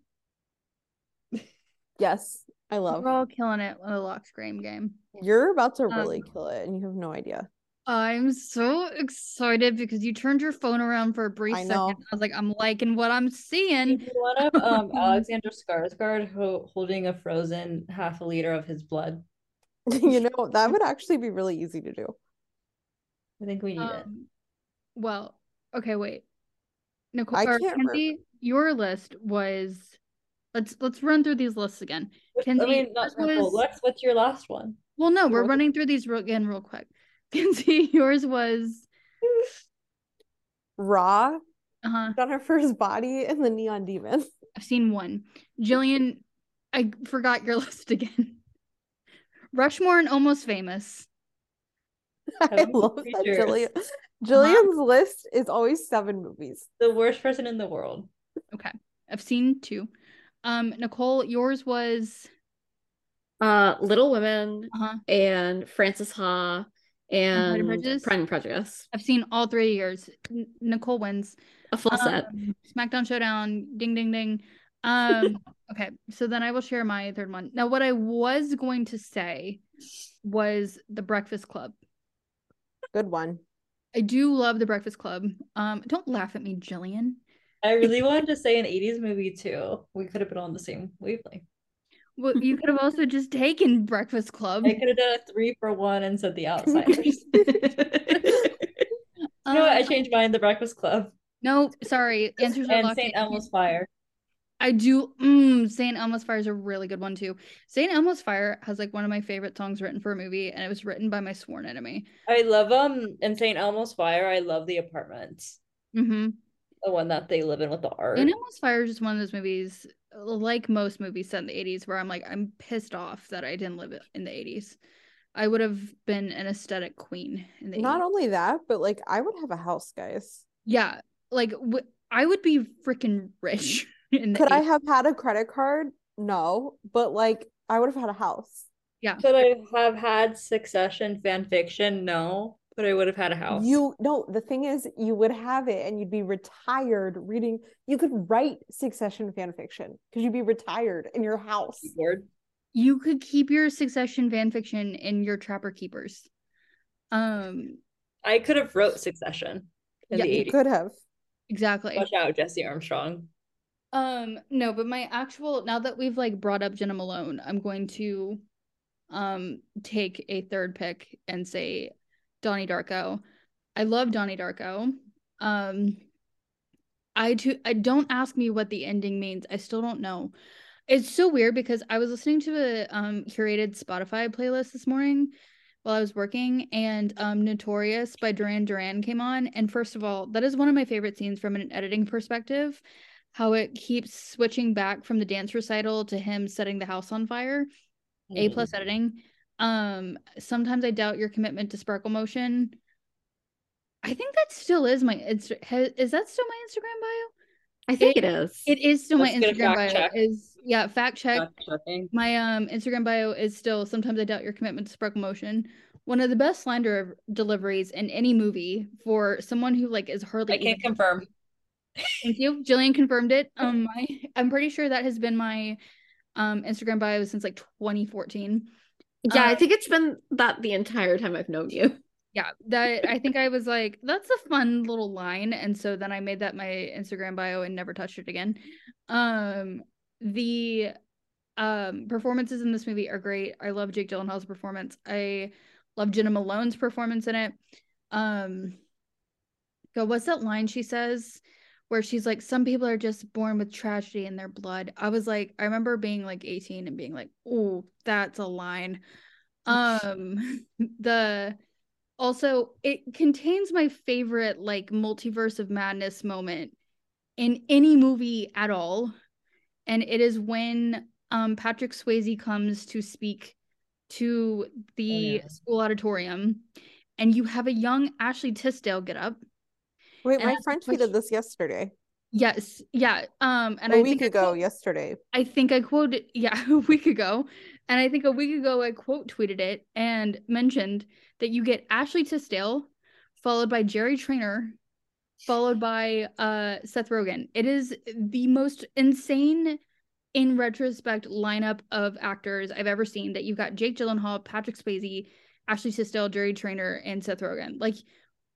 [laughs] Yes, I love. we're all killing it with the lock screen game. You're about to really Um, kill it and you have no idea. I'm so excited because you turned your phone around for a brief I second. know. I was like, I'm liking what I'm seeing. One of um [laughs] Alexander Skarsgård ho- holding a frozen half a liter of his blood. [laughs] you know, that would actually be really easy to do. I think we need it. Um, well, okay, wait. Nicole I or can't Kenzie, your list was let's let's run through these lists again. Kenzie, I mean, not Nicole, was- Lex, what's your last one? Well, no, we're Yours- running through these again real quick. Kenzie, [laughs] yours was Raw, uh-huh. Jennifer's body, and the Neon Demon. I've seen one. Jillian, I forgot your [laughs] list again. Rushmore and Almost Famous. [laughs] I love that. Jillian. Jillian's list is always seven movies. The worst person in the world. Okay. I've seen two. Um, Nicole, yours was Uh, Little Women uh-huh. and Frances Ha Pride and and Prejudice? Pride and Prejudice. I've seen all three years. N- Nicole wins. A full set. Um, SmackDown Showdown, ding ding ding. Um, [laughs] okay, so then I will share my third one. Now, what I was going to say was the Breakfast Club. Good one. I do love the Breakfast Club. Um, don't laugh at me, Jillian. I really wanted to say an 80s movie too. We could have been on the same wavelength. Well, you could have also just taken Breakfast Club. I could have done a three for one and said The [laughs] Outsiders. [laughs] you know what? I changed mine. The Breakfast Club No, sorry. [laughs] Answers are and locked St. Elmo's Fire. I do. Mm, St. Elmo's Fire is a really good one too. St. Elmo's Fire has like one of my favorite songs written for a movie, and it was written by my sworn enemy. I love um in St. Elmo's Fire. I love the apartments, Mm-hmm. the one that they live in with the art. St. Elmo's Fire is just one of those movies, like most movies set in the 80s, where I'm like, I'm pissed off that I didn't live in the 80s. I would have been an aesthetic queen in the Not 80s. only that, but like I would have a house, guys. Yeah, like w- I would be freaking rich [laughs] in the Could I have had a credit card? No, but like I would have had a house. Yeah. Could I have had Succession fan fiction? No, but I would have had a house. You no, the thing is you would have it and you'd be retired reading. You could write Succession fan fiction because you'd be retired in your house. Keyboard. You could keep your Succession fan fiction in your Trapper Keepers. Um, I could have wrote Succession in Yeah, the You could have. exactly. Watch out, Jesse Armstrong. Um, no, but my actual now that we've like brought up Jena Malone, I'm going to um take a third pick and say Donnie Darko. I love Donnie Darko. Um I too I don't ask me what the ending means. I still don't know. It's so weird because I was listening to a um curated Spotify playlist this morning while I was working and um Notorious by Duran Duran came on and first of all, that is one of my favorite scenes from an editing perspective how it keeps switching back from the dance recital to him setting the house on fire. A Mm. plus editing. Um, sometimes I doubt your commitment to sparkle motion. I think that still is my it's ha- Is that still my Instagram bio? I think it is. It is still my Let's get a Instagram bio. check. Is yeah, fact check. My um Instagram bio is still sometimes I doubt your commitment to sparkle motion. One of the best line de- deliveries in any movie for someone who like is hardly I can even- confirm. Thank you. Jillian confirmed it. [laughs] Um, my, I'm pretty sure that has been my um Instagram bio since like 2014. Yeah, I uh, think it's been that the entire time I've known you. [laughs] Yeah, that I think I was like, that's a fun little line, and so then I made that my Instagram bio and never touched it again. Um, the um performances in this movie are great. I love Jake Gyllenhaal's performance. I love Jena Malone's performance in it. Um, go, what's that line she says? Where she's like, some people are just born with tragedy in their blood. I was like, I remember being like 18 and being like, oh, that's a line. Um, [laughs] the also it contains my favorite like multiverse of madness moment in any movie at all. And it is when um Patrick Swayze comes to speak to the yeah. school auditorium and you have a young Ashley Tisdale get up. Wait, And my friend tweeted this yesterday. Yes, yeah. Um and a I week ago, quote- yesterday. I think I quoted, yeah, [laughs] a week ago. And I think a week ago I quote tweeted it and mentioned that you get Ashley Tisdale, followed by Jerry Trainor, followed by uh Seth Rogen. It is the most insane in retrospect lineup of actors I've ever seen that you've got Jake Gyllenhaal, Patrick Swayze, Ashley Tisdale, Jerry Trainor, and Seth Rogen. Like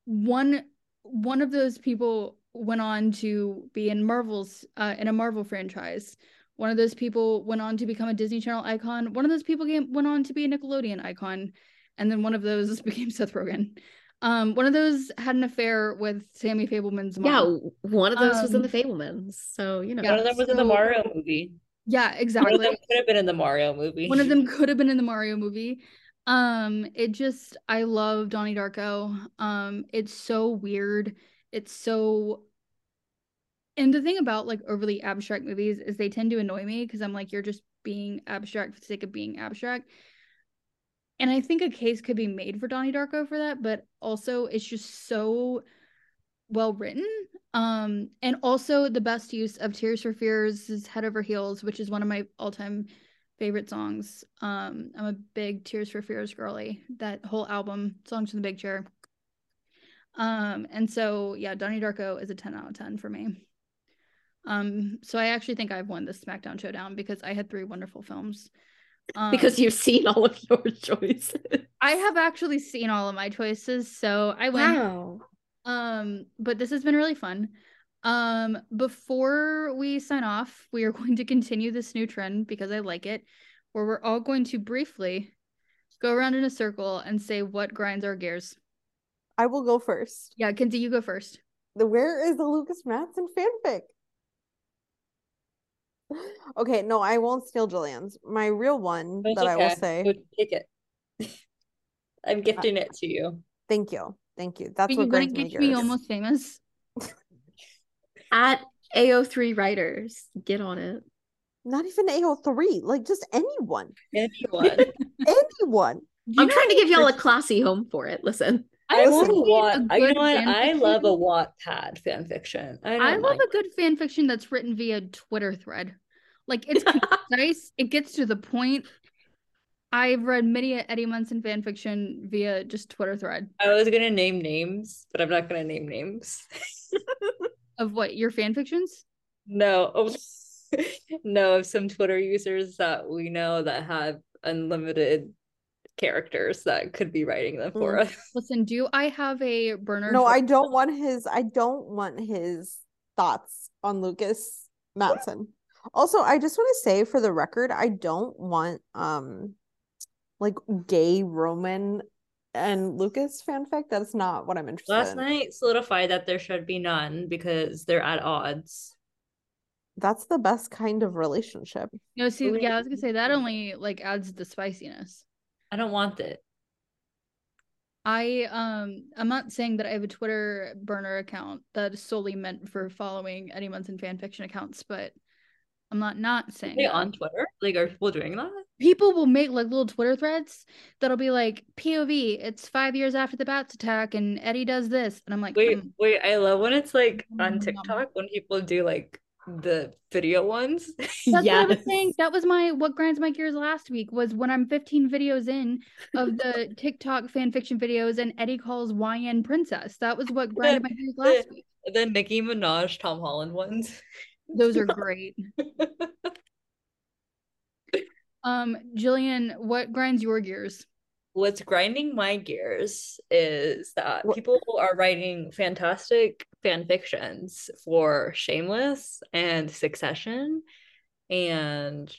one one of those people went on to be in Marvel's uh, in a Marvel franchise. One of those people went on to become a Disney Channel icon. One of those people came, went on to be a Nickelodeon icon, and then one of those [laughs] became Seth Rogen. Um, one of those had an affair with Sammy Fabelman's mom. Yeah, one of those was in Um, the Fabelmans. So, you know. yeah, One of them was in the Mario movie. Yeah, exactly. One of them could have been in the Mario movie. One of them could have been in the Mario movie. Um, it just I love Donnie Darko. Um, it's so weird. It's so and the thing about like overly abstract movies is they tend to annoy me because I'm like, you're just being abstract for the sake of being abstract. And I think a case could be made for Donnie Darko for that, but also it's just so well written. Um, and also the best use of Tears for Fears is Head Over Heels, which is one of my all-time favorite songs. Um, I'm a big Tears for Fears girly. That whole album, Songs from the Big Chair. Um, and so yeah, Donnie Darko is a 10 out of 10 for me. Um, so I actually think I've won this SmackDown showdown because I had three wonderful films. Um, because you've seen all of your [laughs] choices. I have actually seen all of my choices, so I win. Wow. Um, but this has been really fun. Um, before we sign off, we are [laughs] going to continue this new trend because I like it, where we're all going to briefly go around in a circle and say what grinds our gears. I will go first. Yeah, Kenzie, you go first. The where is the Lukas Matsson fanfic? [laughs] Okay, no, I won't steal Jillian's. My real one It's that I will say. Take it. [laughs] I'm gifting it to you. Thank you. Thank you. That's But what you're gonna grinds my get me almost famous. At AO3 Writers, get on it. Not even AO3, like just anyone. Anyone. [laughs] Anyone. You I'm trying to give y'all a classy home for it. Listen. I I want love a Watt. a I, you good know what? I love a. Wattpad fan fiction. I, I love mind. a good fan fiction that's written via Twitter thread. Like it's [laughs] concise, it gets to the point. I've read many Eddie Munson fan fiction via just Twitter thread I was gonna name names, but I'm not gonna name names. [laughs] of what your fan fictions. no, of- [laughs] no, of some Twitter users that we know that have unlimited characters that could be writing them for us. [laughs] Listen, do I have a burner? No, I [laughs] don't want his I don't want his thoughts on Lukas Matsson. Also, I just want to say for the record, I don't want um like gay Roman and Lukas fanfic. That's not what I'm interested in. Last in. night solidified that there should be none because they're at odds. That's the best kind of relationship. No, see, yeah, I was gonna say that only like adds the spiciness. I don't want it. I um I'm not saying that I have a Twitter burner account that is solely meant for following Eddie Munson fan fiction accounts, but I'm not not saying Are they that. on Twitter? Like, are people doing that? people will make like little Twitter threads that'll be like POV, it's five years after the bats attack and Eddie does this. And I'm like, Wait, "Mm, wait, I love when it's like on Um, TikTok when people do like the video ones. [laughs] that's what I was saying. That was my what grinds my gears last week was when I'm 15 videos in of the [laughs] TikTok fan fiction videos and Eddie calls YN princess. That was what [laughs] grinded my gears last week. the Nicki Minaj, Tom Holland ones. Those are [laughs] great. Um, Jillian, what grinds your gears? What's grinding my gears is that What- people are writing fantastic fan fictions for Shameless and Succession and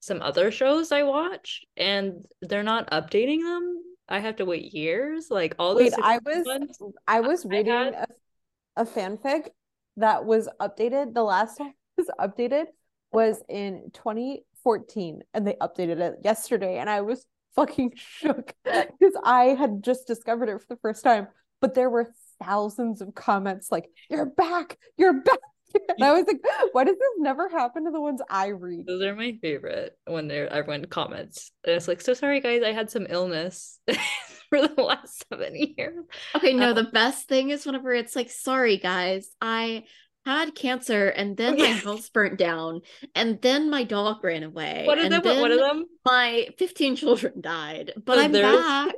some other shows I watch, and they're not updating them. I have to wait years. Like all the Wait, I was ones, I was I reading had- a, a fanfic that was updated. The last time it was updated was in 2014, and they updated it yesterday, and I was fucking [laughs] shook because I had just discovered it for the first time. But there were thousands of comments like, "You're back, you're back," and I was like, [gasps] "Why does this never happen to the ones I read?" Those are my favorite when they're everyone comments. And it's like, so sorry guys, I had some illness [laughs] for the last seven years. Okay, no, Um, the best thing is whenever it's like, sorry guys, I had cancer and then my [laughs] house burnt down and then my dog ran away One of and them, one of them my 15 children died, but So I'm back.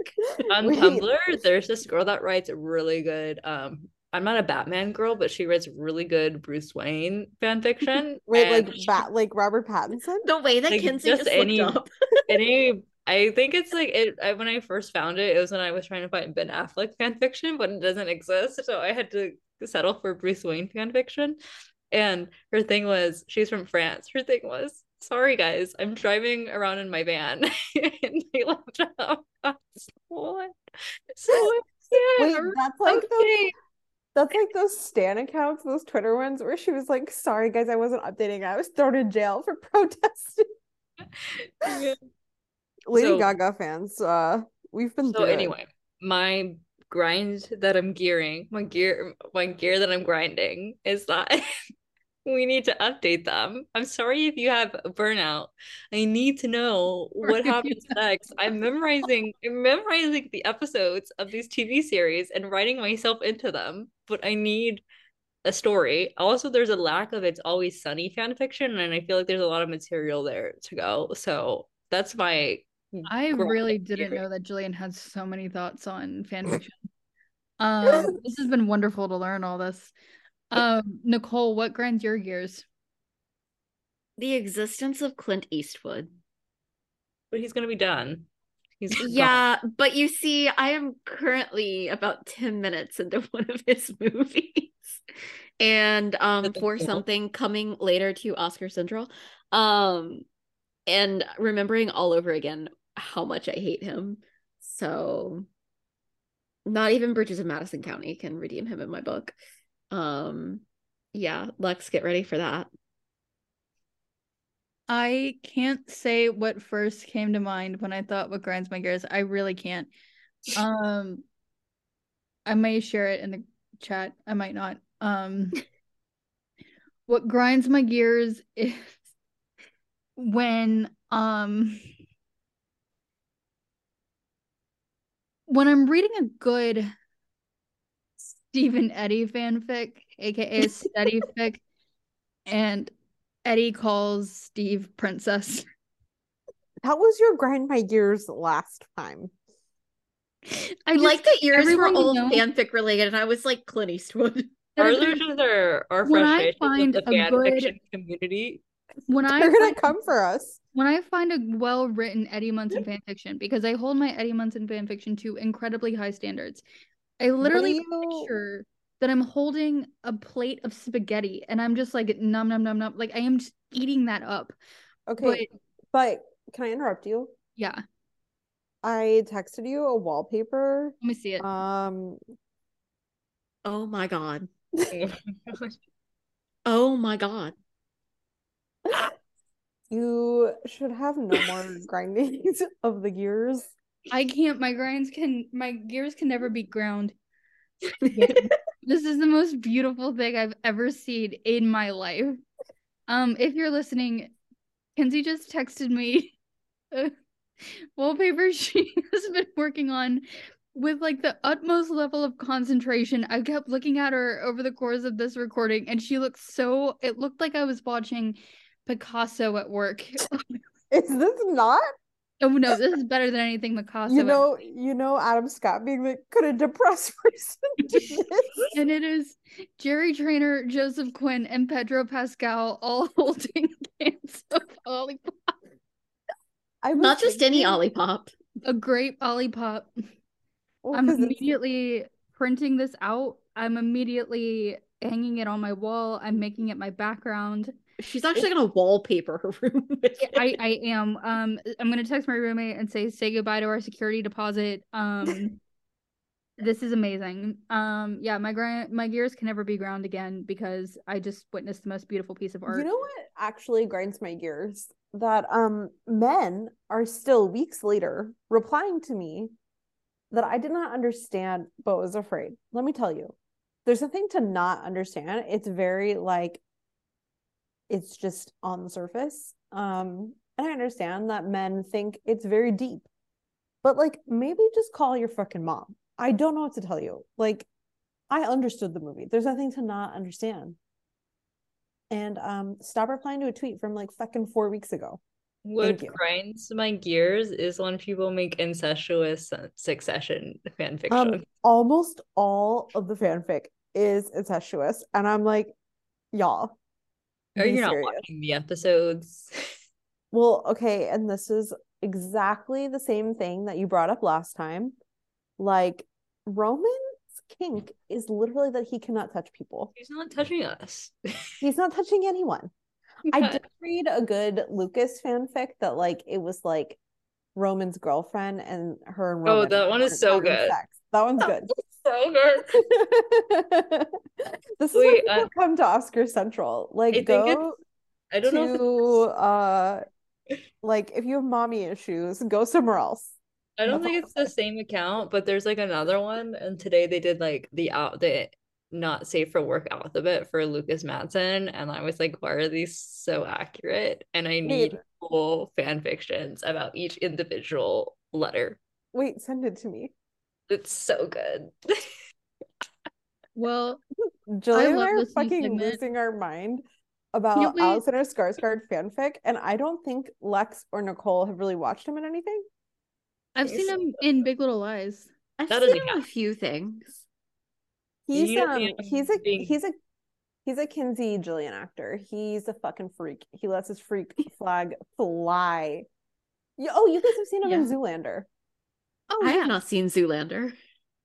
on Wait. Tumblr, there's this girl that writes really good. Um, I'm not a Batman girl, but she writes really good Bruce Wayne fan [laughs] fiction. Wait, and like bat, like Robert Pattinson. The way that Like, Kenzie just just, any- up. [laughs] any I think it's like it. I, when I first found it, it was when I was trying to find Ben Affleck fan fiction, but it doesn't exist, so I had to settle for Bruce Wayne fan fiction. And her thing was she's from France. Her thing was sorry guys, I'm driving around in my van, [laughs] and they left out. What? So yeah, Wait, that's like okay. those, that's like those Stan accounts, those Twitter ones where she was like, "Sorry guys, I wasn't updating. I was thrown in jail for [laughs] protesting." Yeah. Lady So- Gaga fans, uh, we've been So through it. anyway, my grind that I'm gearing, my gear, my gear that I'm grinding is that [laughs] we need to update them. I'm sorry if you have burnout. I need to know what happens next. I'm memorizing, I'm memorizing the episodes of these TV series and writing myself into them, but I need a story. Also, there's a lack of It's Always Sunny fan fiction, and I feel like there's a lot of material there to go. So that's my I really [laughs] didn't know that Jillian had so many thoughts on fanfiction. [laughs] Um, this has been wonderful to learn all this. Um, Nicole, what grinds your gears? The existence of Clint Eastwood. But he's gonna be done. He's gone. Yeah, but you see, I am currently about 10 minutes into [laughs] one of his movies. And um for cool. something coming later to Oscar Central. Um and remembering all over again how much I hate him. So not even Bridges of Madison County can redeem him in my book. Um yeah, Lex, get ready for that. I can't say what first came to mind when I thought what grinds my gears. I really can't. Um, I may share it in the chat. I might not. Um, [laughs] what grinds my gears is when um when I'm reading a good Stephen Eddie fanfic, aka [laughs] Steddie fic, and Eddie calls Steve princess. How was your grind my gears last time? I just- like that yours were all knows- fanfic related, and I was like Clint Eastwood. Ours are just our, our When I frustrations find with the a fan good- fiction community. when I They're gonna come for us. when I find a well written Eddie Munson fanfiction, because I hold my Eddie Munson fanfiction to incredibly high standards. I literally you- picture that I'm holding a plate of spaghetti and I'm just like num num num num like I am just eating that up. Okay, but can I interrupt you? Yeah, I texted you a wallpaper. let me see it. Um, Oh my god. [laughs] Oh my god. you should have no more [laughs] grindings of the gears. I can't. My grinds can. My gears can never be ground. [laughs] this is the most beautiful thing I've ever seen in my life. Um, if you're listening, Kenzie just texted me a [laughs] wallpaper [laughs] she has been working on with like the utmost level of concentration. I kept looking at her over the course of this recording, and she looked so. It looked like I was watching Picasso at work. Is this not? Oh no, this is better than anything Picasso. You at know, you know, Adam Scott being like, could a depressed [laughs] person do [laughs] this? and it is Jerry Trainor, Joseph Quinn, and Pedro Pascal all [laughs] holding cans of Olipop. I was Not just any thinking- Olipop. A grape Olipop. Well, I'm 'cause it's- immediately printing this out. I'm immediately hanging it on my wall. I'm making it my background. She's actually gonna wallpaper her [laughs] room with it. I, I am. Um, I'm gonna text my roommate and say say goodbye to our security deposit. Um, [laughs] this is amazing. Um, yeah, my grind, my gears can never be ground again because I just witnessed the most beautiful piece of art. You know what actually grinds my gears? That um men are still weeks later replying to me that I did not understand but was afraid. Let me tell you. There's nothing to not understand. It's very like it's just on the surface. Um and I understand that men think it's very deep. But like maybe just call your fucking mom. I don't know what to tell you. Like I understood the movie. There's nothing to not understand and um stop replying to a tweet from like fucking four weeks ago. What grinds my gears is when people make incestuous succession fan fiction. Um, almost all of the fanfic is incestuous, and I'm like, y'all. Are you not watching the episodes? [laughs] Well, okay, and this is exactly the same thing that you brought up last time. Like Roman's kink is literally that he cannot touch people. He's not touching us. [laughs] He's not touching anyone. I did read a good Lukas fanfic that like it was like Roman's girlfriend and her and Oh, that one is so good. sex. That one's good. So good. [laughs] this is Wait, when uh, people come to Oscar Central. Like I go I don't know. to it's- uh like if you have mommy issues, go somewhere else. I don't think it's the same account, but there's like another one, and today they did like the out the not safe for work alphabet for Lukas Matsson, and I was like, why are these so accurate? And I need Wait. full fan fictions about each individual letter. Wait, send it to me. It's so good. Well, Jillian and love I are fucking segment. losing our mind about we- Alexander Skarsgård fanfic, and I don't think Lex or Nicole have really watched him in anything. I've seen him in Big Little Lies. I've That seen him in a few things. He's You um he's a being- he's a he's a Kenzie Jillian actor. He's a fucking freak. He lets his freak [laughs] flag fly. Oh, you guys have seen him in Zoolander. Oh, I yeah. have not seen Zoolander.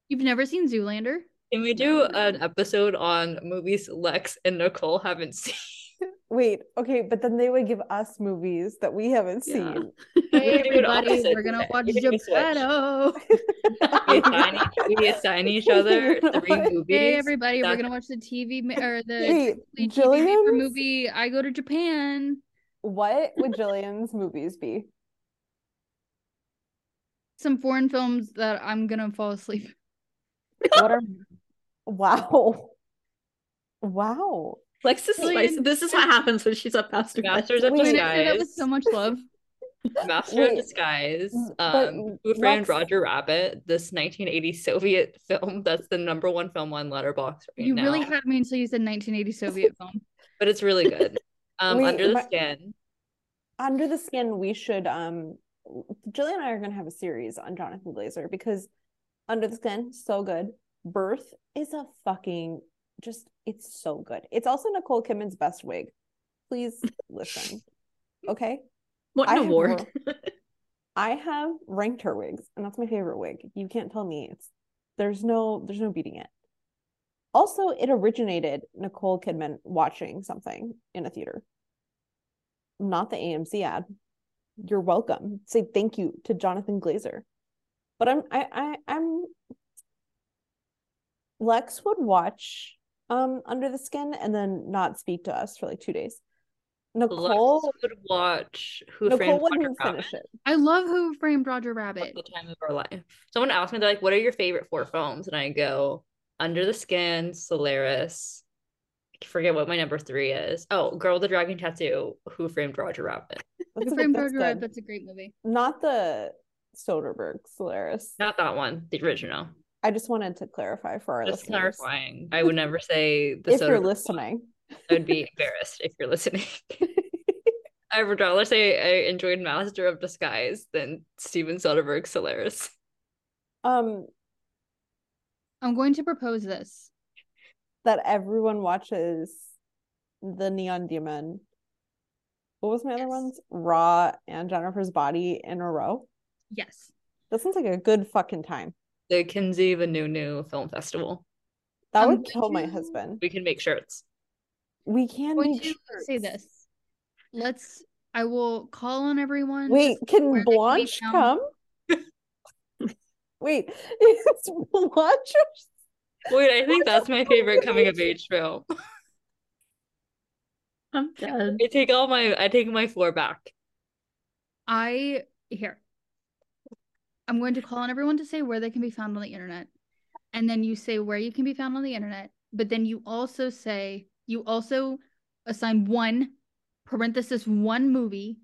You've never seen Zoolander? Can we do an episode on movies Lex and Nicole haven't seen? [laughs] Wait, okay, but then they would give us movies that we haven't Yeah. seen. [laughs] Hey, We could do it everybody, we're gonna watch We could do a switch. Geppetto. [laughs] We assign, each- we assign each other three movies. Hey, everybody, we're gonna watch the TV or the Wait, TV movie. I go to Japan. What would Jillian's movies be? Some foreign films that I'm gonna fall asleep. [laughs] What are wow. Wow. Lex is Jillian- This is what happens when she's up past her Masters of Wait. Doing that with Disguise. so much love. [laughs] Master Wait, of Disguise, but um, Who Framed Lex- Roger Rabbit, this 1980 Soviet [laughs] film that's the number one film on Letterboxd right You now. really had me until you said 1980 Soviet film. but it's really good. Um, Wait, Under the my- Skin. Under the Skin, we should um Jillian and I are gonna have a series on Jonathan Glazer because Under the Skin, so good. Birth is a fucking just it's so good. It's also Nicole Kidman's best wig. Please [laughs] listen. Okay. What I an have award. [laughs] I have ranked her wigs, and that's my favorite wig. You can't tell me it's there's no there's no beating it. Also, it originated Nicole Kidman watching something in a theater. Not the AMC ad. You're welcome. Say thank you to Jonathan Glazer. But I'm I, I I'm Lex would watch um Under the Skin and then not speak to us for like two days. Nicole Lex would watch Who Nicole Framed Roger wouldn't Rabbit finish it. I love Who Framed Roger Rabbit. the time of our life. Someone asked me, they're like, what are your favorite four films? And I go, Under the Skin, Solaris. I forget what my number three is. Oh, Girl with the Dragon Tattoo, Who Framed Roger Rabbit. That's [laughs] Who a- Framed Roger good. Rabbit's a great movie. Not the Soderbergh Solaris. Not that one, the original. I just wanted to clarify for our Just listeners. clarifying. I would never say the If you're Soderbergh one. listening. I would be embarrassed if you're listening. [laughs] I would rather say I enjoyed Master of Disguise than Steven Soderbergh Solaris. um I'm going to propose this. That everyone watches the Neon Demon. What was my other ones? Raw and Jennifer's Body in a row. Yes. That sounds like a good fucking time. The Kenzie Vanunu Film Festival. That I'm would kill my husband. We can make shirts. We can I'm going make to say this. Let's I will call on everyone. Wait, can where they be Blanche found. come? [laughs] Wait, [laughs] is Blanche Wait, I think that's my favorite coming of age film. I'm dead. I take all my I take my floor back. I here. I'm going to call on everyone to say where they can be found on the internet. And then you say where you can be found on the internet, but then you also say you also assign one parenthesis one movie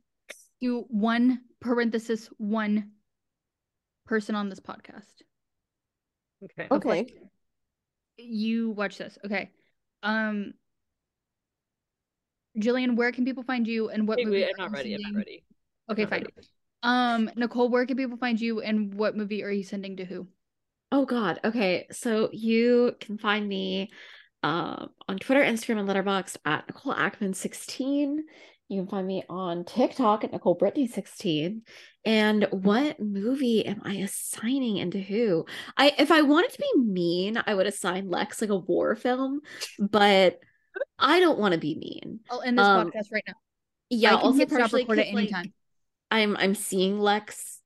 to one parenthesis one person on this podcast. Okay. of, Okay. Like, you watch this. Okay. Um Jillian, where can people find you and what Wait, movie wait, I'm are not you ready. I'm sending- not ready. Okay, Not fine. ready. Um, Nicole, where can people find you and what movie are you sending to who? Oh God. Okay. So you can find me um on Twitter, Instagram, and Letterboxd at Nicole Ackman 16. You can find me on TikTok at Nicole Brittany 16. And what movie am I assigning into who? I if I wanted to be mean, I would assign Lex like a war film, but I don't want to be mean. I'll end this Um, podcast right now. Yeah, I can also partially record at 'cause, any like. I'm I'm seeing Lex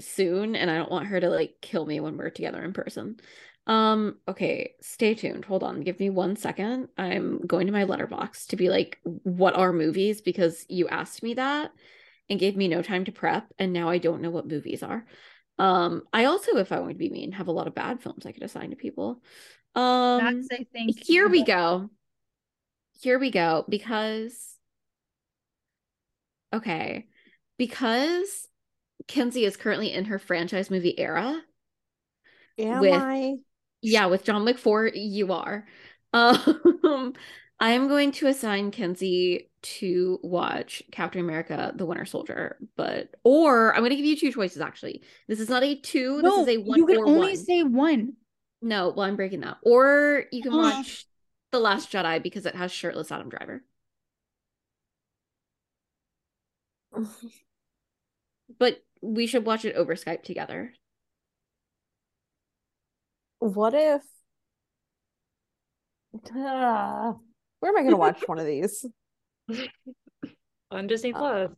soon and I don't want her to like kill me when we're together in person. Um okay, stay tuned. Hold on. Give me one second. I'm going to my Letterboxd to be like what are movies because you asked me that and gave me no time to prep and now I don't know what movies are. Um I also if I want to be mean have a lot of bad films I could assign to people. Um That's I think here we go. Here we go. Because, okay, because Kenzie is currently in her franchise movie era. Am With- I? Yeah, with John Wick 4, you are. Um, [laughs] I am going to assign Kenzie to watch Captain America: The Winter Soldier, but or I'm going to give you two choices. Actually, this is not a two. No, this is a one you can only one. say one. No, well, I'm breaking that. Or you can Uh. watch The Last Jedi because it has shirtless Adam Driver. But we should watch it over Skype together. What if? Ah, where am I going to watch one of these? [laughs] On Disney Uh, Plus.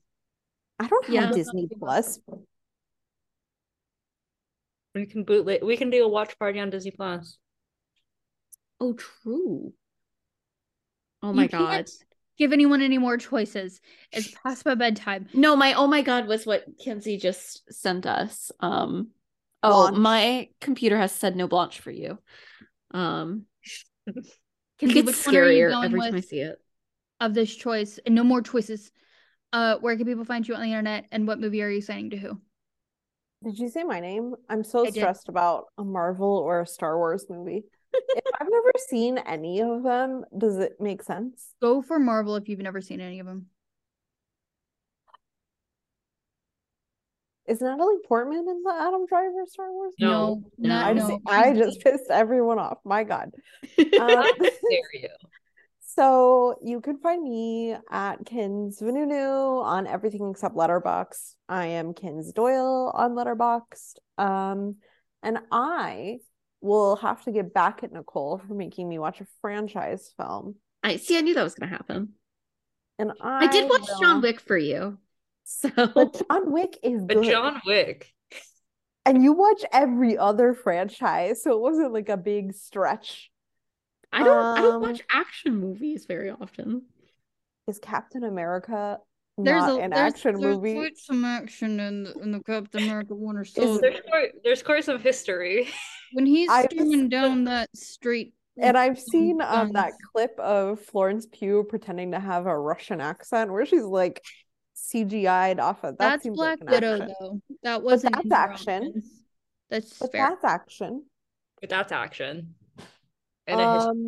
I don't have Yeah. Disney Plus. We can bootleg. We can do a watch party on Disney Plus. Oh, true. Oh You my can't god. Give anyone any more choices. It's past my bedtime. No, my oh my god was what Kenzie just sent us. Um oh, Blanche. my computer has said no Blanche for you. Um [laughs] Kenzie, it's which one are you scarier going every time I see it. of this choice? And no more choices. Uh, where can people find you on the internet? And what movie are you saying to who? Did you say my name? I'm so I did. stressed about a Marvel or a Star Wars movie. if I've never seen any of them, does it make sense? Go for Marvel if you've never seen any of them. Is Natalie Portman in the Adam Driver Star Wars? No, no, no. not I no. just I just pissed everyone off. My God. How Um, dare you? So you can find me at Kins Vanunu on everything except Letterboxd. I am Kins Doyle on Letterboxd. Um, and I will have to get back at Nicole for making me watch a franchise film. I see I knew that was gonna happen. And I, I did watch John Wick for you. So But John Wick is But good. John Wick. And you watch every other franchise, so it wasn't like a big stretch. I don't I don't Um, watch action movies very often. Is Captain America There's not a an there's, action there's movie? quite some action in the, in the Captain America Winter Is- Soldier. There's quite, there's quite some history. when he's I just- storming down that street. And I've seen um that clip of Florence Pugh pretending to have a Russian accent where she's like CGI'd off of that That's seems Black like Widow action. though. That wasn't that's action. That's But fair. that's action. But that's action. And Um.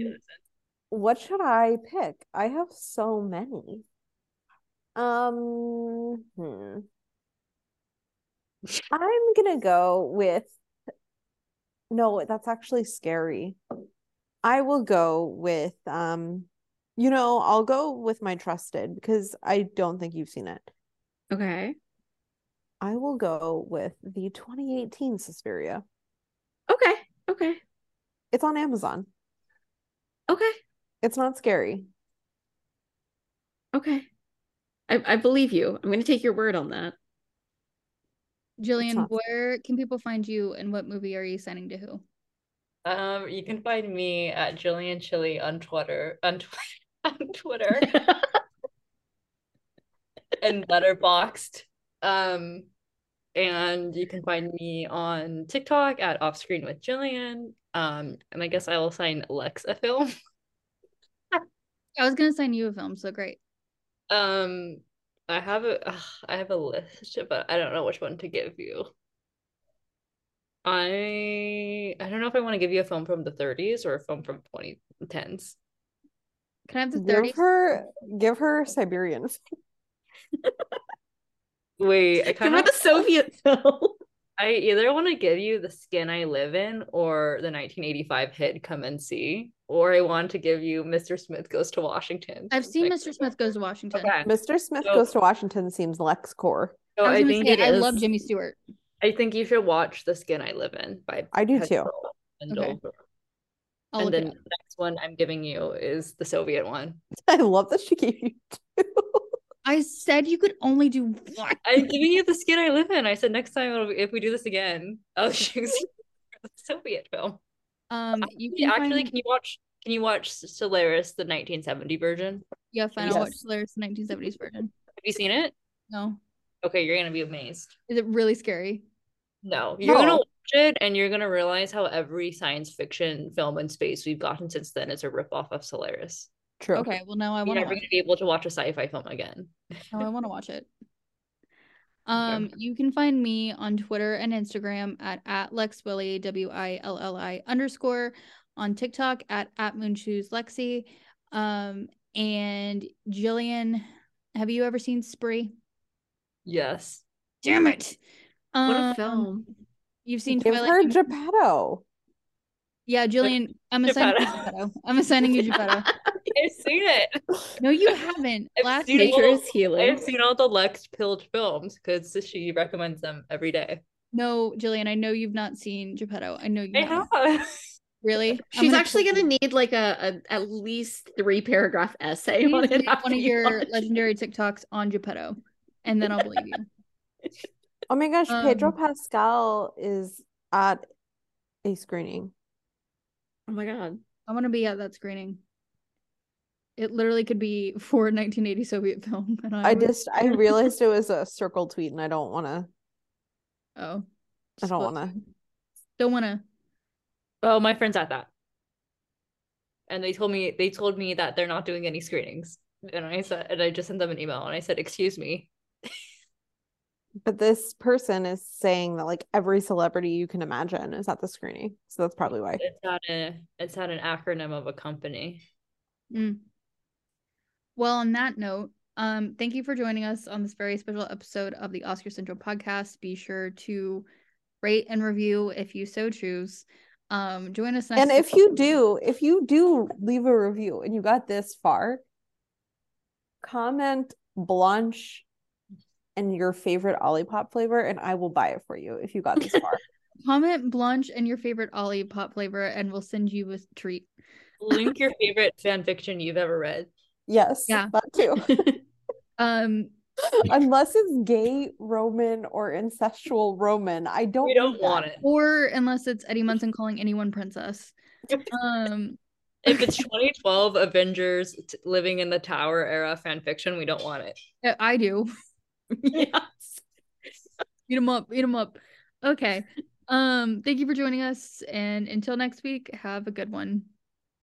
What should I pick? I have so many. Um, hmm. [laughs] I'm gonna go with no, that's actually scary. I will go with um, you know, I'll go with my trusted because I don't think you've seen it. Okay. I will go with the 2018 Suspiria. Okay. Okay. It's on Amazon. Okay. It's not scary. Okay. I, I believe you. I'm gonna take your word on that. Jillian, not- where can people find you and what movie are you signing to who? Um, you can find me at Jillian Chili on Twitter, on, Twi- [laughs] on Twitter [laughs] and Letterboxd. Um, and you can find me on TikTok at Offscreen with Jillian. Um, and I guess I will sign Lex a film. [laughs] I was gonna sign you a film, so great. Um, I have a ugh, I have a list, but I don't know which one to give you. I I don't know if I want to give you a film from the 30s or a film from 2010s. Can I have the Give 30s? her give her Siberian. [laughs] Wait, I Give kind her of the Soviet film. [laughs] I [laughs] either want to give you the skin I live in or the 1985 hit Come and See, or I want to give you Mr. Smith Goes to Washington. I've seen Like, Mr. Smith Goes to Washington. Okay. Mr. Smith So- Goes to Washington seems Lex core. So I I, think say, I is- love Jimmy Stewart. I think you should watch The Skin I Live In by I do too. Petrol and Okay. Dover. I'll And then the next one I'm giving you is the Soviet one. [laughs] I love that she gave you two. I said you could only do one. [laughs] I'm giving you the skin I live in. I said next time it'll be, if we do this again, I'll [laughs] choose the Soviet film. Um, you can actually, find, can you watch? Can you watch Solaris, the 1970 version? yeah, fine. I'll watch Yes. Solaris 1970s version. Have you seen it? No, Okay, you're gonna be amazed. is it really scary? No, you're gonna No. watch it and you're gonna realize how every science fiction film in space we've gotten since then is a ripoff of Solaris. True. Okay, well now I You're want to never gonna be able to watch a sci-fi film again. Now I [laughs] want to watch it. Um, you can find me on Twitter and Instagram at at LexWilly W I L L I underscore on TikTok at at Moonshoes Lexi. Um, and Jillian, have you ever seen Spree? Yes. Damn it! What Um, a film. You've seen Give Twilight? her Game- Geppetto. yeah, Jillian. I'm assigning you Geppetto. Geppetto. I'm assigning you Geppetto. [laughs] I've seen it. No, you haven't. I've Last seen week, all- is healing. I've seen all the Lex Pilled films because she recommends them every day. no, Jillian. I know you've not seen Geppetto. I know you I haven't. have. Really? [laughs] She's gonna actually gonna need like a, a at least three paragraph essay on it. one of you your watch legendary TikToks on Geppetto, and then I'll believe you. [laughs] Oh my gosh, Pedro Um, Pascal is at a screening. Oh my god. I want to be at that screening. It literally could be for a 1980 Soviet film, and [laughs] I, I would- just I [laughs] realized it was a circle tweet and I don't want to oh, I don't want to don't want to. Oh, my friend's at that. And they told me they told me that they're not doing any screenings. And I said and I just sent them an email and I said, "Excuse me." [laughs] But this person is saying that like every celebrity you can imagine is at the screening. So that's probably why. It's not a it's not an acronym of a company. Mm. Well, on that note, um, thank you for joining us on this very special episode of the Oscar Central podcast. Be sure to rate and review if you so choose. Um, join us next And if you do, if you do leave a review and you got this far, comment Blanche and your favorite Olipop flavor, and I will buy it for you if you got this far. [laughs] comment Blanche and your favorite Olipop flavor, and we'll send you a treat. Link your [laughs] favorite fan fiction you've ever read. Yes, Yeah. that too. [laughs] Um, Unless it's gay Roman or incestual Roman, I don't. We don't want that. it. or unless it's Eddie Munson calling anyone princess. Um, If it's 2012 Avengers t- living in the tower era fan fiction, we don't want it. I do. [laughs] yes. Eat them up, eat them up. Okay. Um, thank you for joining us, and until next week, have a good one.